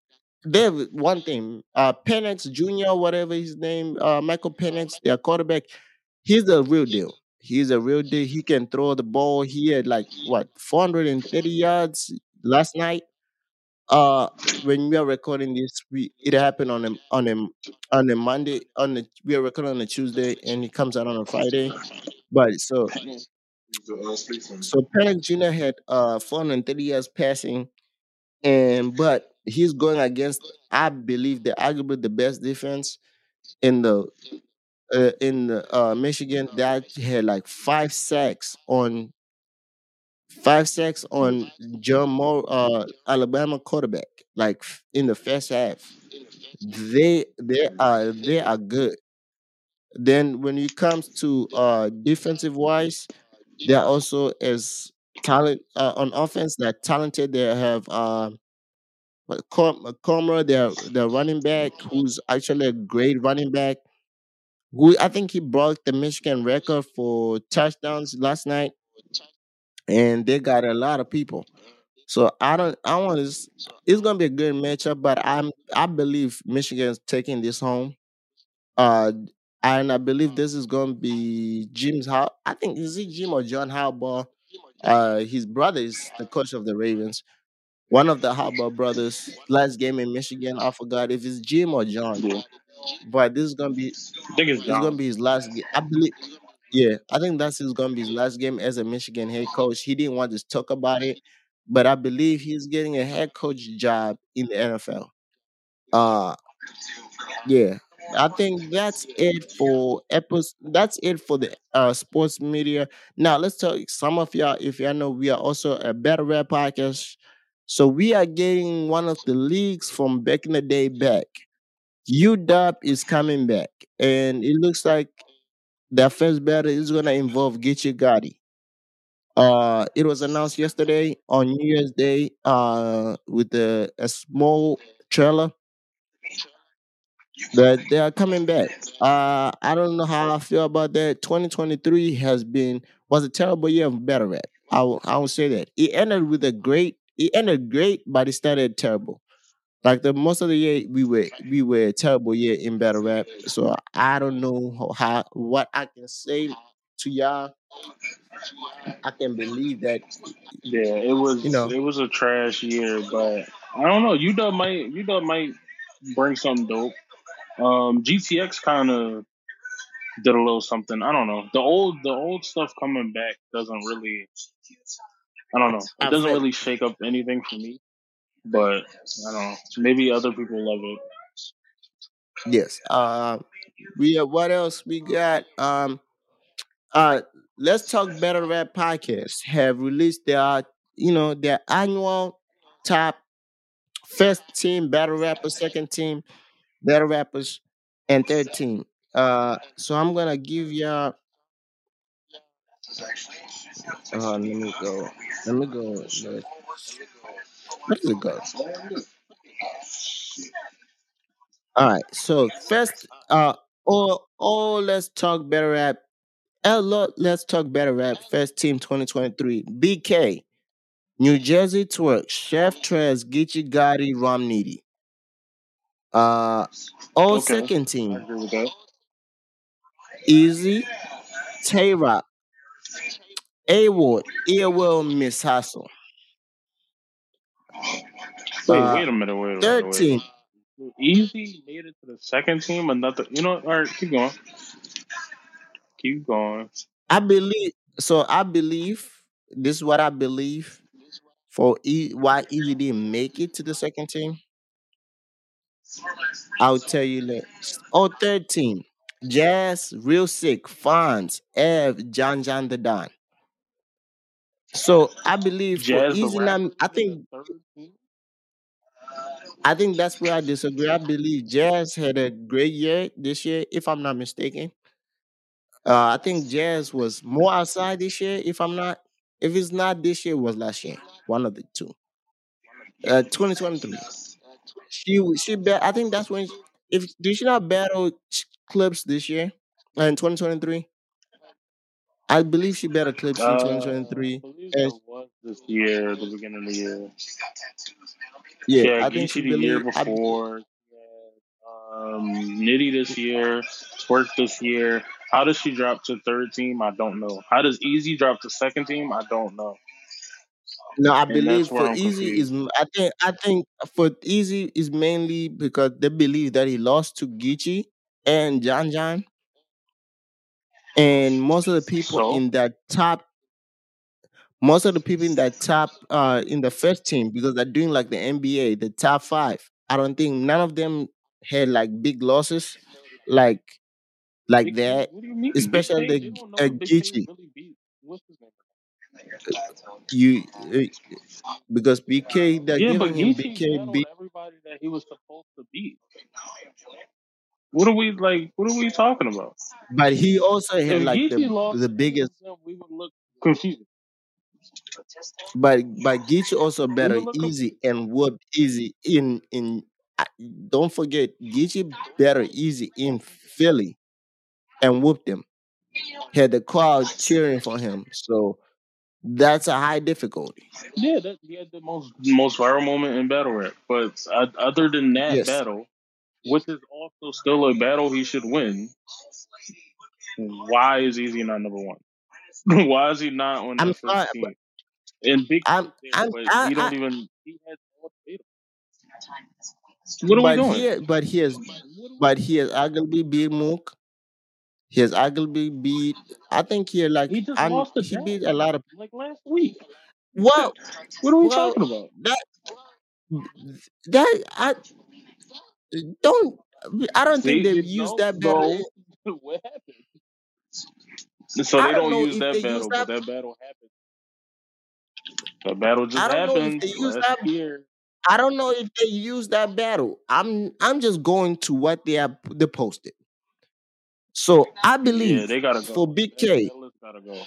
They have one thing, uh, Penix Jr., whatever his name, uh, Michael Penix, their quarterback, he's the real deal. He's a real deal. He can throw the ball. He had like what 430 yards last night uh when we are recording this we it happened on a on a on a monday on the we are recording on a tuesday and it comes out on a friday but so so Penix Jr. had uh 430 yards passing and but he's going against I believe the arguably the best defense in the uh, in uh, Michigan that had like five sacks on five sacks on Jalen Milroe, uh, Alabama quarterback, like in the first half. They they are they are good. Then when it comes to uh defensive wise, they're also as talent uh, on offense. They're talented. They have uh Corum, their their running back, who's actually a great running back. Who I think he broke the Michigan record for touchdowns last night, and they got a lot of people. So I don't. I want to. It's gonna be a good matchup, but I'm. I believe Michigan's taking this home. Uh, and I believe this is gonna be Jim's. How I think is it Jim or John Harbaugh? Uh, his brother is the coach of the Ravens. One of the Harbaugh brothers. Last game in Michigan, I forgot if it's Jim or John. But this is gonna be.
I think it's
This is gonna be his last game. I believe. Yeah, I think that's his gonna be his last game as a Michigan head coach. He didn't want to talk about it, but I believe he's getting a head coach job in the NFL. Uh yeah. I think that's it for episode. That's it for the uh sports media. Now let's talk. Some of y'all, if y'all know, we are also a better rap podcast. So we are getting one of the leagues from back in the day back. UW is coming back, and it looks like their first battle is gonna involve Geechi Gotti. Uh, it was announced yesterday on New Year's Day. Uh, with a, a small trailer that they are coming back. Uh, I don't know how I feel about that. 2023 has been was a terrible year of battle rap. I will, I will say that it ended with a great. It ended great, but it started terrible. Like the most of the year, we were we were a terrible year in battle rap. So I don't know how, how what I can say to y'all. I can believe that
Yeah, it was you
know.
it was a trash year, but I don't know. UW might UW might bring something dope. Um, GTX kind of did a little something. I don't know. The old the old stuff coming back doesn't really. I don't know. It doesn't really shake up anything for me. But I don't know. Maybe other people love it.
yes. Uh, we have what else we got? Um, uh, let's talk battle rap podcast have released their you know their annual top first team battle rappers, second team battle rappers, and third team. Uh, so I'm gonna give y'all. Uh, let me go. Let me go. Let's, where does it go? All right. So first, uh, oh, oh, let's talk better rap. Uh, lo- let's talk better rap. First team 2023. BK, New Jersey Twork, Chef Trez, Geechi Gotti, Rum Nitty. Uh, all
Okay,
second team.
agree with that.
Easy, Tay Roc, A Ward, Earwell, Miss Hustle.
Wait,
Uh,
wait a minute. Wait
third
Wait. Easy made it to the second team. Another. You know. All right. Keep going. Keep going.
I believe. So I believe this is what I believe for e- why Easy didn't make it to the second team. I'll tell you next. Oh, third team. Jazz, Real Sikh, Fonz, Ev, John John the Don. So I believe for
Jazz the
Easy now,
rapper
I think
third team.
I think that's where I disagree. I believe Jazz had a great year this year, if I'm not mistaken. Uh, I think Jazz was more outside this year, if I'm not. If it's not this year, it was last year. One of the two. Uh, 2023. She she bet. I think that's when. If did she not battle Ch- Clips this year uh, in 2023? I believe she better Clips in
Uh, I
2023.
believe
And
was this year, the beginning of the year.
yeah,
Yeah,
I think she
the year.
I
before. Yeah, um, Nitty this year. Twork this year. How does she drop to third team? I don't know. How does Easy drop to second team? I don't know.
No, I
And
believe for
I'm
Easy is.
confused.
m- I think I think for Easy is mainly because they believe that he lost to Geechi and John John, and most of the people
So
in that top, most of the people in that top, uh, in the first team because they're doing like the NBA, the top five. I don't think none of them had like big losses, like like
Big
that,
What do you mean? Big
especially the uh, Geechi.
really beat. What's his name?
You uh, because BK they're
Yeah,
giving him BK beat,
everybody that he was supposed to beat. What are we like? What are we talking about?
but he also had
If
like the
lost
the biggest.
we would look confused.
But but Geechi also better easy
confused.
and whoop easy in in. Don't forget Geechi better easy in Philly and whooped him. Had the crowd cheering for him, so that's a high difficulty.
Yeah, that he had the most most viral moment in battle rap. But uh, other than that
Yes,
battle, which is also still a battle he should win, why is Easy not number one? why is he not on
sorry,
first team? And Big
I'm I'm
but
I,
he don't
I
even he has all the. What are we doing?
here but he has
What are we
but he has arguably beat Mook. He has arguably beat. I think he like
He just
I'm
lost
he
Jack
beat a lot of.
like last week.
Well,
what are we
well
talking about?
that that I don't. I don't think they've used that battle.
what happened? So they
don't
don't use that
use
battle,
that.
but that battle happened. That battle just
I don't know if
happened
they use
last
that.
year.
I don't know if they use that battle. I'm I'm just going to what they have they posted. So I
Yeah,
believe
they gotta
for
go.
Big
That,
K,
go.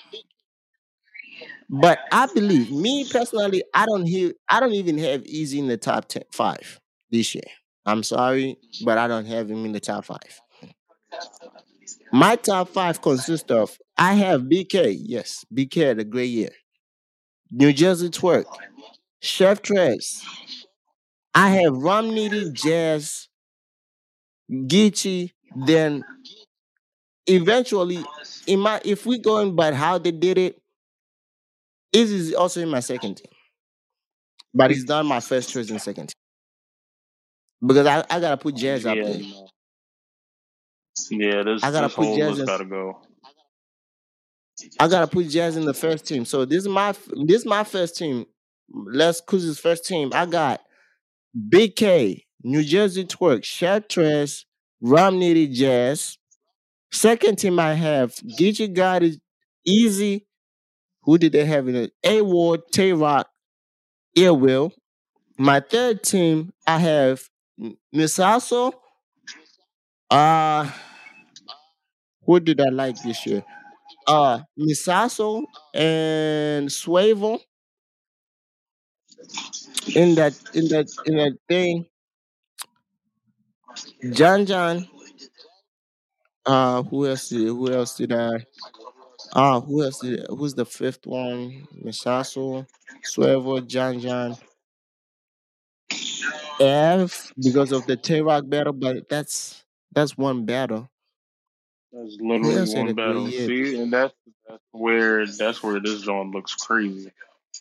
but I believe me personally, I don't hear I don't even have Easy in the top 10, five this year. I'm sorry, but I don't have him in the top five. My top five consists of I have BK, yes, BK had a great year. New Jersey Twork, Chef Trez. I have Rum Nitty, Jazz, Geechi, then eventually in my if we going by how they did it, Izzy is also in my second team. But it's not my first choice in second team. Because I, I gotta put Jazz up there.
Yeah, this
I gotta
this
put Jazz in
gotta go.
I gotta put Jazz in the first team. So this is my this is my first team. Les Kuz's first team. I got Big K, New Jersey Twork, Shatres, Rum Nitty Jazz. Second team I have Geechi Gotti, Easy. Who did they have in it? A Ward, Tay Roc, Earwill. My third team I have Misaso. Uh who did I like this year? Uh Misaso and Swavel in that in that in that thing. John John. Uh who else did who else did I uh who else did who's the fifth one? Misaso, Swavel, John John, Ev because of the Tay Roc battle, but that's that's one battle.
That's
Who
literally
else had
one
a
battle.
year?
See, and that's that's where that's where this joint looks crazy.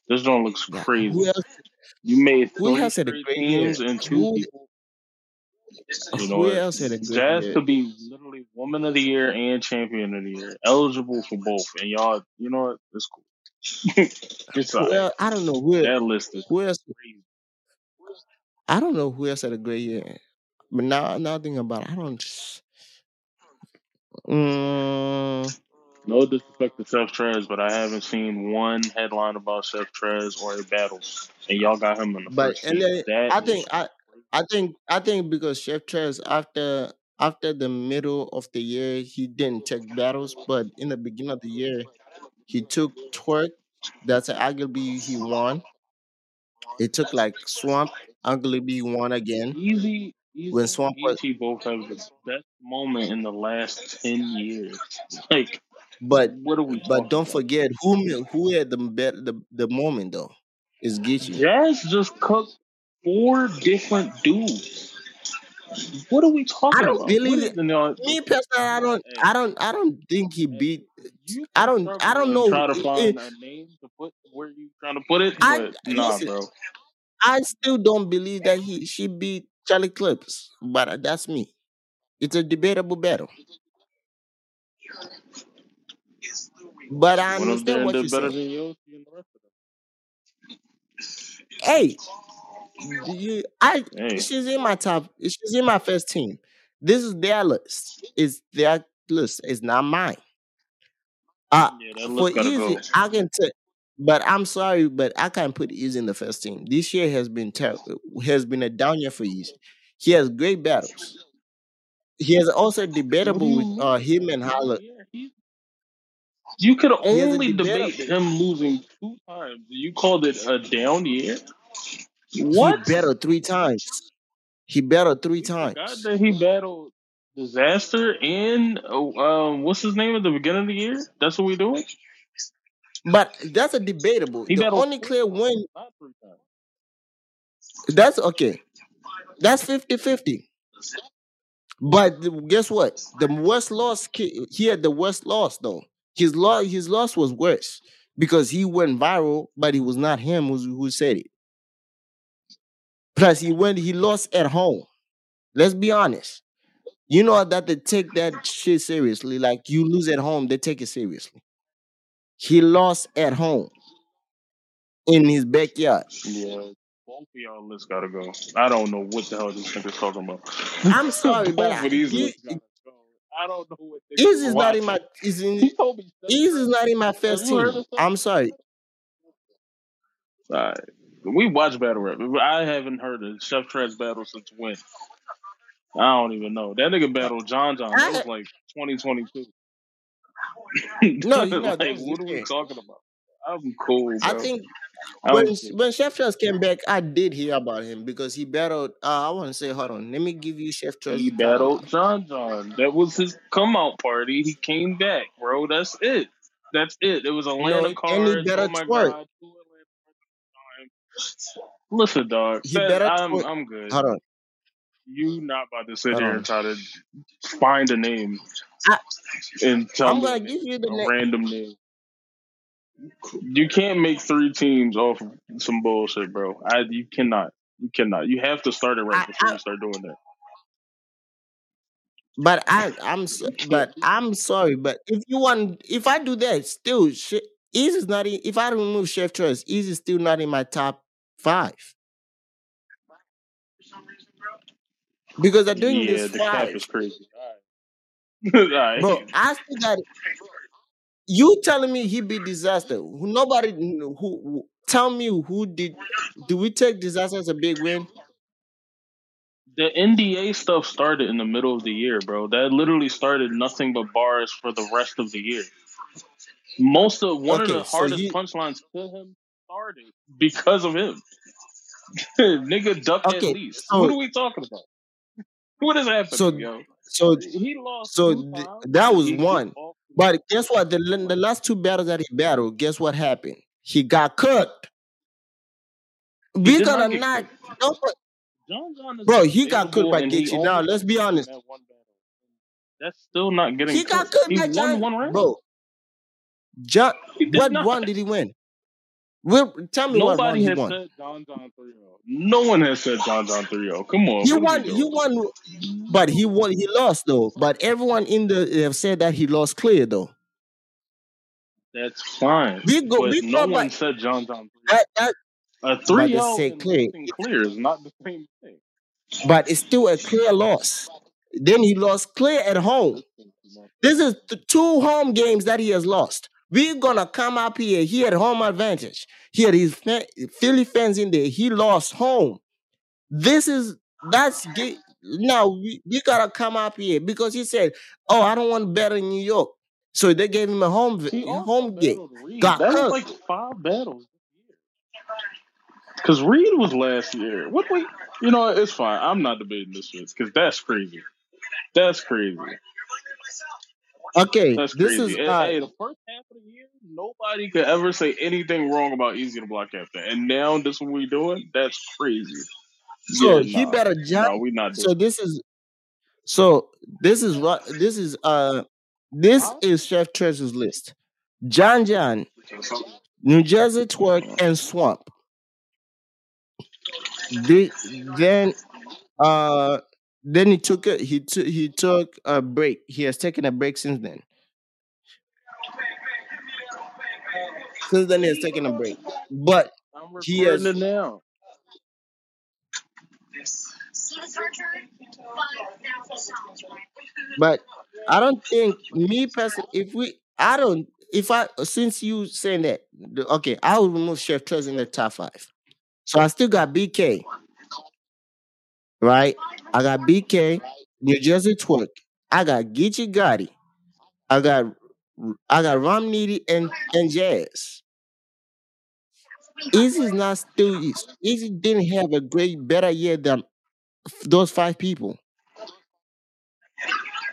This joint looks
Yeah, Who
crazy.
else
You made
who
three
else had a
straight
great year?
teams and two
Who
people. You know
who else had a great
Jazz
year?
could be literally woman of the year and champion of the year, eligible for both. And y'all, you know what? It's cool. it's
Who
alright.
I don't know who el-
That list is
who else
crazy.
I don't know who else had a great year. But now now thinking about it, I don't mm,
No disrespect to Chef Trez, but I haven't seen one headline about Chef Trez or a battle, and y'all got him on the
but
first
then I think I I think I think because Chef Trez after after the middle of the year he didn't take battles, but in the beginning of the year he took Twork. That's an arguably he won. He took like Swamp, he won again.
easy. Easy
When
and
Swamp was
Geechi both have the best moment in the last ten years. Like,
but
what are we
but don't
about?
forget who who had the bet the, the moment though is Geechi.
Jazz just cooked four different dudes. What are we
I
talking
don't
about? What
believe
is
it.
the no?
Me personally, I don't I don't I don't think he beat I don't I don't know.
try to find
it,
a name to put where you trying to put it,
I
nah,
listen.
bro.
I still don't believe that he she beat Charlie Clips, but uh, that's me. It's a debatable battle, but I understand what you're saying.
than Yoshi and the rest of
Hey, do you, I.
Hey,
she's in my top. She's in my first team. This is their list. It's their list. It's not mine. Uh
Yeah,
for easy,
go.
I can tell. But I'm sorry, but I can't put Easy in the first team. This year has been terrible. Has been a down year for Easy. He has great battles. He has also debatable with uh him and
Hollow. you could
He has a
only debate him losing two times. You called it a down year? What?
He battled three times. He battled three times.
that he battled disaster and uh, what's his name at the beginning of the year? That's what we doing.
But that's a debatable.
He
The only clear win
not three times.
that's okay. That's 50-50. But guess what? The worst loss ki- he had the worst loss though. His loss his loss was worse because he went viral, but it was not him who, who said it. Plus, he went he lost at home. Let's be honest. You know that they take that shit seriously. Like you lose at home, they take it seriously. He lost at home in his backyard.
Yeah, both of y'all lists gotta go. I don't know what the hell these niggas talking about.
I'm sorry, but I,
of these
he,
lists gotta go. I don't know what niggas
is not in my is in
He told me
Ease is not in my first team. I'm sorry.
Alright. We watch battle rap. I haven't heard of Chef Trez battle since when? I don't even know. That nigga battled John John. That was like 2022.
no, you know
like, what are we talking about? I'm cool,
I think
I'm
when
cool.
when Chef Trez came back, I did hear about him because he battled. Uh, I want to say, hold on, let me give you Chef Trez
He battled John John. That was his come out party. He came back, bro. That's it. That's it. It was
No,
Atlanta
and he
cards. Oh my
twerk.
god. Two Atlanta cards. Listen, dog.
He better
I'm
twerk.
I'm good.
Hold on,
You not about to sit here and try to find a name
I,
and tell
I'm
me
gonna give you the
a
name.
random name. You can't make three teams off of some bullshit, bro. I you cannot. You cannot. You have to start it right
I,
before
I,
you start doing that.
but I, I'm, so,
You can't.
but I'm sorry. But if you want, if I do that, still, shit, Ease is not. In, if I remove Chef Trez, Ease is still not in my top five because they're doing
Yeah,
this
the cap is crazy. All right. All right.
bro. I still got. it. You telling me he be disaster? Who nobody who, who tell me who did? Do we take disaster as a big win?
The NDA stuff started in the middle of the year, bro. That literally started nothing but bars for the rest of the year. Most of one of the
so
hardest
he
punchlines to him started because of him. Nigga duck at
okay.
least. What
So
are we talking about? What is happening,
so
yo?
so
He lost
so th- that was one. But guess what? The the last two battles that he battled, guess what happened? He got cooked.
He
We gonna
not
not
cooked.
don't put-
John John
bro. He got cooked by Geechi. Now let's be honest.
at one battle. That's still not getting
He got
cooked.
cooked
He
by John,
one round.
bro. John, what
not.
round did he win? Well, tell me what
Nobody has said John John 3 0. No one has said John John 3 0. Come on.
He
What are we
won. He won, but he won. He lost though. But everyone in the have said that he lost clear though.
That's fine.
We go.
But
We
no one said John John 3
that. That.
A
But
3
they
0
say
and
clear.
clear is not the same thing.
But it's still a clear loss. Then he lost clear at home.
Listen to my
This is the two home games that he has lost. We're gonna come up here. He had home advantage. He had his Philly fans in there. He lost home. This is that's now we, we gotta come up here because he said, "Oh, I don't want to bet in New York." So they gave him a home
He
home game.
battled
Got
That was like five battles. Because Reed was last year. What we, you know, it's fine. I'm not debating this because that's crazy. That's crazy.
Okay,
That's
this is
crazy. And,
uh
hey, the first half of the year, nobody could ever say anything wrong about Eazy to Block Captain. And now this what we doing? That's crazy.
so
Yeah,
he
nah.
better.
No, we not
So this is so this is what this is uh this
Huh?
is Chef Treasure's list. John John, New Jersey Twork, and Swamp. The, then uh then he took a he took he took a break. He has taken a break since then. Since then he has taken a break. But
I'm
he has
it now.
but I don't think me personally. If we, I don't. If I since you saying that, okay, I will remove Chef Trez in the top five. So I still got BK, right? I got BK, New Jersey Twork. I got Geechi Gotti. I got I got Rum Nitty and and Jazz. Eazy's not still Eazy didn't have a great better year than those five people.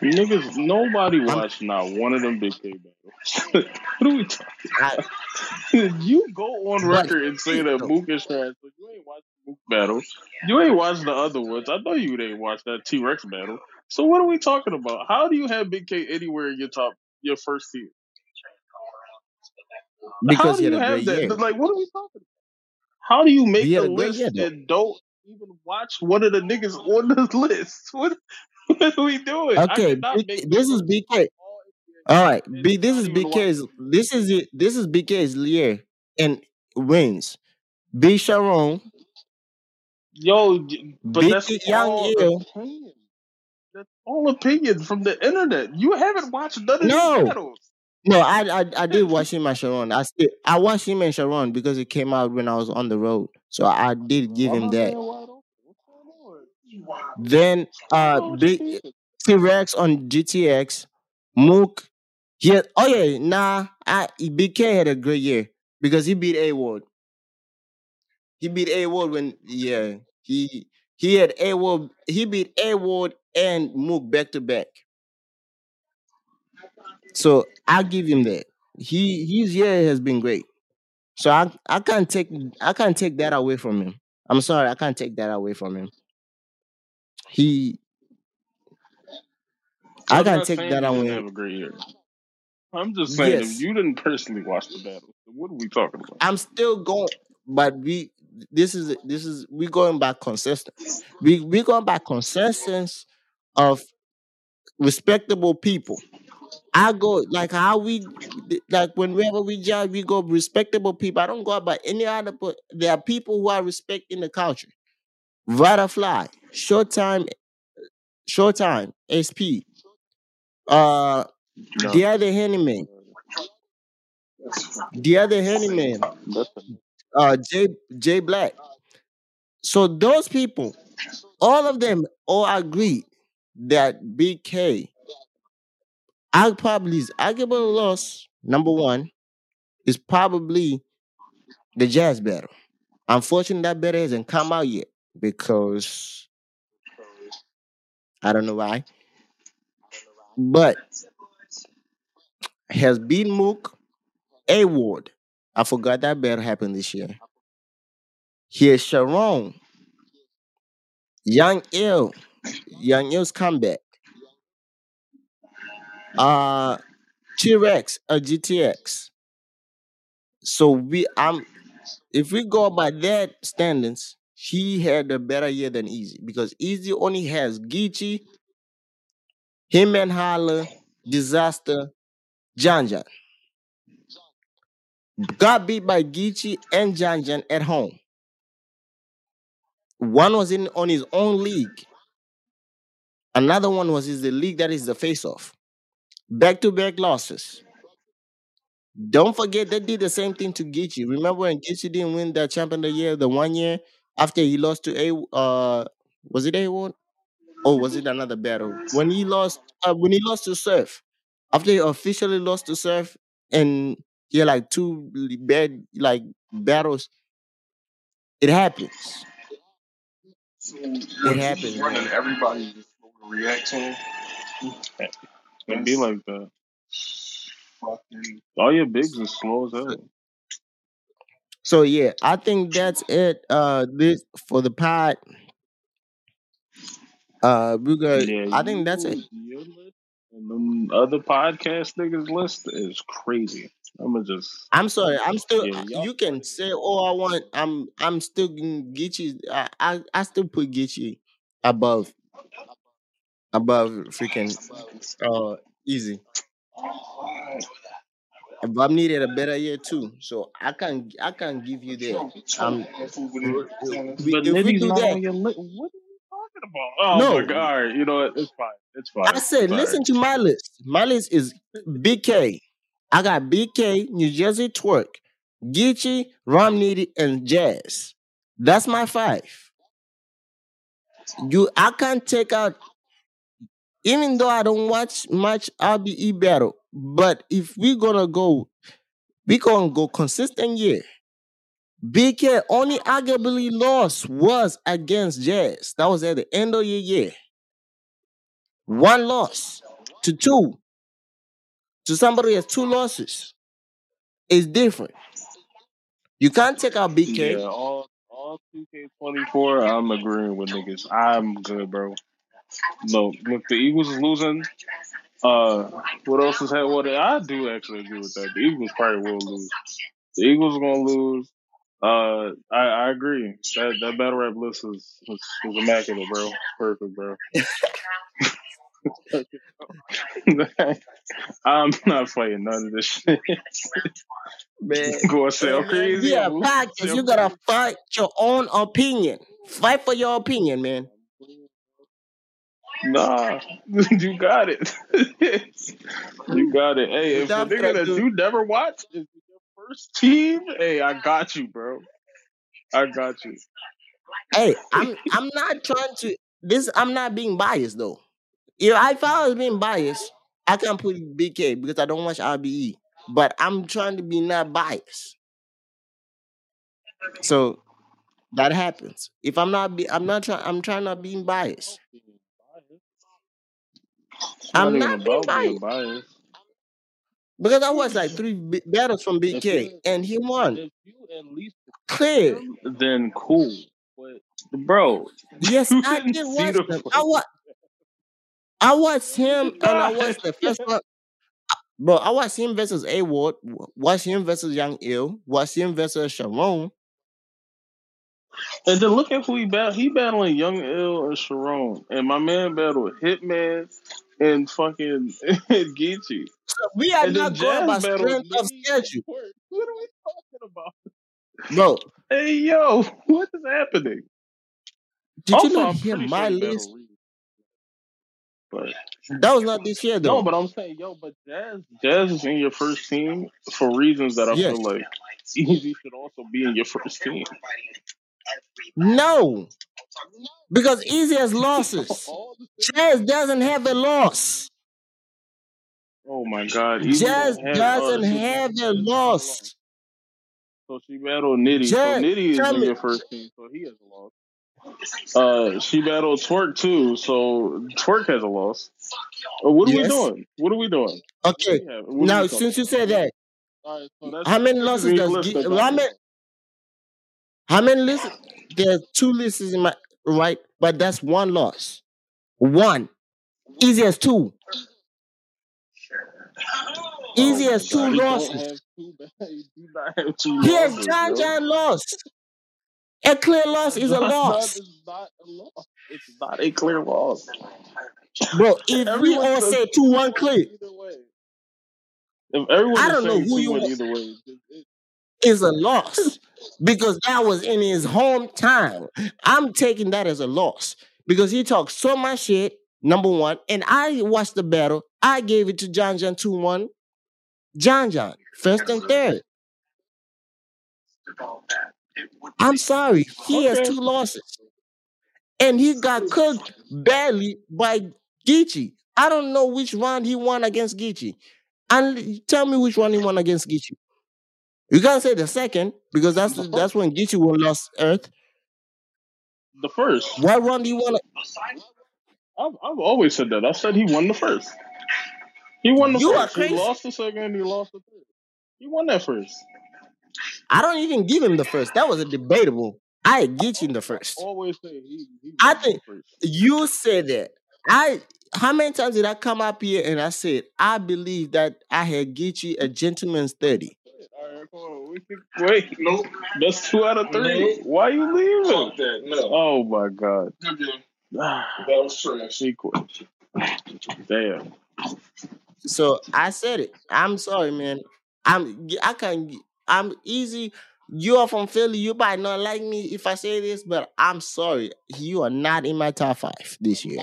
Niggas, nobody
I'm
watched not one of them Big K battles. what are we talking
I,
about? you go on record and say that
the
Mook trash, but you ain't watched the Mook battle. You ain't watched the other ones. I know you didn't watch that T Rex battle. So what are we talking about? How do you have Big K anywhere in your top, your first team? How
because
do you
a great
have that?
year.
Like, what are we talking about? How do you make
He had
a
a year
list
though.
and don't even watch one of the niggas on this list? What, what are we doing?
Okay, B- this is. BK.
All
right, B. This is
even watch
BK's. This is it. This is BK's year and wins. B. Sharon,
Yo, but
B.
that's
Young
all
Ill.
opinion. That's all opinion from the internet. You haven't watched none of these
No,
battles.
no, I, I I did watch him and Sharon. I still I watched him and Sharon because it came out when I was on the road. So I did give him that.
man wide open? What's going on?
Then uh
going on with your
B
defense?
T Rex on GTX, Mook. Yeah, oh yeah, nah. I BK had a great year because he beat A Ward. He beat A Ward when yeah he he had A Ward. He beat A Ward and Mook back to back. So I'll give him that. He his year has been great. So I I can't take I can't take that away from him. I'm sorry, I can't take that away from him. He
So
I
I'm
can't take that away.
have a great year. I'm just saying if you didn't personally watch the battle, what are we talking about?
I'm still going, but we this is this is we going by consistent. We we going by consensus of respectable people. I go like how we like whenever we judge, we go respectable people. I don't go about any other, but there are people who are respecting the culture. Butterfly, short time, short time, SP, uh,
No,
the other handyman, the other handyman, uh, J J Black. So those people, all of them, all agree that BK, I probably is arguable loss. Number one is probably the jazz battle. Unfortunately, that battle hasn't come out yet because I don't know why, but has beat Mook A Ward. I forgot that battle happened this year. Here's Sharon, Young Ill, Young Ill's comeback. Uh T Rex, a GTX. So we I'm if we go by that standards, he had a better year than Eazy because Eazy only has Geechi, him and Hollow, Disaster, John John. Got beat by Geechi and John John at home. One was in on his own league. Another one was in the league that is the face off. Back to back losses. Don't forget they did the same thing to Geechi. Remember when Geechi didn't win the champion of the year the one year after he lost to A uh was it A one? Or was it another battle? When he lost uh, when he lost to Surf. After he officially lost to Surf and he had like two really bad like battles, it happens.
So
It happens,
just running
man.
everybody just react to him?
It's gonna be like that.
fucking
All your bigs is slow as hell.
so yeah, I think that's it. Uh this for the pod. Uh we got
Yeah,
I think that's it.
you and them other podcast niggas list is crazy. I'ma just
I'm sorry. I'm still.
yeah, y'all
can say all I want. I'm. I'm still getting Geechi. I, I. I still put Geechi above. Above freaking. Uh, easy. Bob needed a better year too, so I can. I can give you that. Um,
Trump handful with
r-
it.
we,
But
if we
Nitty's
do
not
that,
on. What are you talking about? Oh
No.
my god! All right, you know what? It's fine. It's fine.
I said,
It's all right.
listen to my list. My list is BK. I got BK, New Jersey Twork, Geechi, Romney, and Jazz. That's my five. You, I can't take out, even though I don't watch much RBE battle. But if we gonna go, we gonna go consistent year. BK only arguably lost was against Jazz. That was at the end of the year. One loss to two to somebody has two losses is different. You can't take out BK.
Yeah, all all 2K24. I'm agreeing with niggas. I'm good, bro. No, look, the Eagles is losing. Uh, what else is happening? What I do actually agree with that. The Eagles probably will lose. The Eagles are gonna lose. Uh, I, I agree. That that battle rap list was was, was immaculate, bro. Perfect, bro. I'm not fighting none of this shit.
Man,
Go sell crazy.
we are podcast. You gotta fight your own opinion. Fight for your opinion, man.
Nah, you got it. you got it. Hey, if the
Without
nigga
further
that you never watch is your first team, hey, I got you, bro. I got you.
hey, I'm I'm not trying to this. I'm not being biased though. If I, if I was being biased, I can't put BK because I don't watch RBE. But I'm trying to be not biased. So that happens. If I'm not be, I'm not trying. I'm trying not being biased. I'm not being biased
biased.
because I watched like three b- battles from BK
you
and he won
if you at least
clear.
then cool. But bro,
Yes, I
didn't
watch them. I wa- I watched him and I watched the first one. Bro, I watched him versus A Ward, watched him versus Young Ill, watched him versus Sharon.
And then look at who he battled. He battling Young Ill and Sharon. And my man battled Hitman and fucking Geechi.
So we are
And
not going by strength of schedule.
What are we talking about?
Bro,
Hey yo, what is happening?
did
also,
you not
I'm
hear my list?
Battled Reed. But
That was not this year though.
no, but I'm saying, yo, but Jazz, Jazz is in your first team for reasons that I
Yes.
feel like Eazy should also be in your first team.
No. Because Eazy has losses.
All
Jazz doesn't have a loss.
oh my God, Eazy
Jazz
don't have,
doesn't have a loss.
So she battled Nitty.
Jazz,
so Nitty is in
me.
your first team, so he has a loss. Uh, she battled Twork too, so Twork has a loss. Uh, what are
Yes.
we doing? What are we doing?
Okay.
we have?
Now,
we
since you said that,
All right, so
how many losses does
list
Ge-
that
how many how many lists? There's two lists in my right, but that's one loss. One. Eazy as two. Eazy
Oh
as two
God, he don't
losses.
have two. He do not have two
He has
losses,
John. John lost. A clear loss is a loss.
It's not a loss. It's not a clear loss.
Bro, if we all say 2 1 clear,
If everyone
I don't know who you
either way,
is a loss because that was in his hometown. I'm taking that as a loss because he talked so much shit, number one, and I watched the battle. I gave it to John John 2 1. John John, first and third. I'm sorry, he has two losses. And he got cooked badly by Geechi. I don't know which round he won against Geechi. And tell me which one he won against Geechi. You can't say the second because that's
The
that's when Geechi won Lost Earth.
the first.
What round he won?
I've, I've always said that. I said he won the first. He won the
You are
first. He lost the second. He lost the third. He won that first.
I don't even give him the first. That was a debatable. I get you in the first.
Always say he. he
I think-
first.
You said that. I how many times did I come up here and I said I believe that I had Geechi a gentleman's 30?
All right, come on. We can, wait,
Nope.
that's two out of three.
Nope.
Why you leaving?
That. No.
Oh my god.
Good deal. That was trash.
Sequel. Damn.
So I said it. I'm sorry, man. I'm I can I'm easy. You are from Philly. You might not like me if I say this, but I'm sorry. You are not in my top five this year.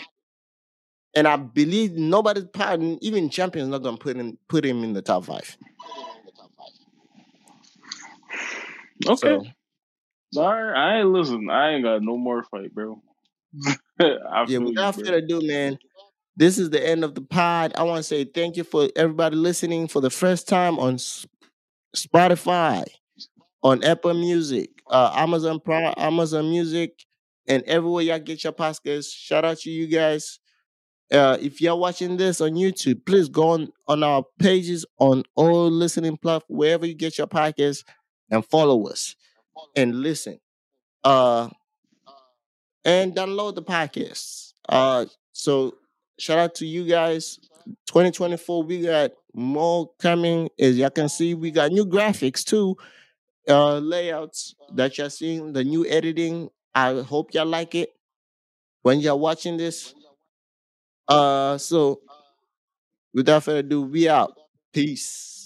And I believe nobody's part, even champions, not gonna put him put him in the top five.
Okay.
So
All right. I ain't listen. I ain't got no more fight, bro.
Yeah, without further ado, man, this is the end of the pod. I want to say thank you for everybody listening for the first time on Spotify, on Apple Music, uh, Amazon Prime, Amazon Music, and everywhere y'all get your podcasts. Shout out to you guys. Uh, if you're watching this on YouTube, please go on, on our pages on all listening platforms, wherever you get your podcasts, and follow us and listen. Uh, and download the podcasts. Uh, so shout out to you guys. 2024, we got more coming. As y'all can see, we got new graphics too, uh, layouts that you're seeing, the new editing. I hope y'all like it when you're watching this. Uh, so without further ado, we out. Peace.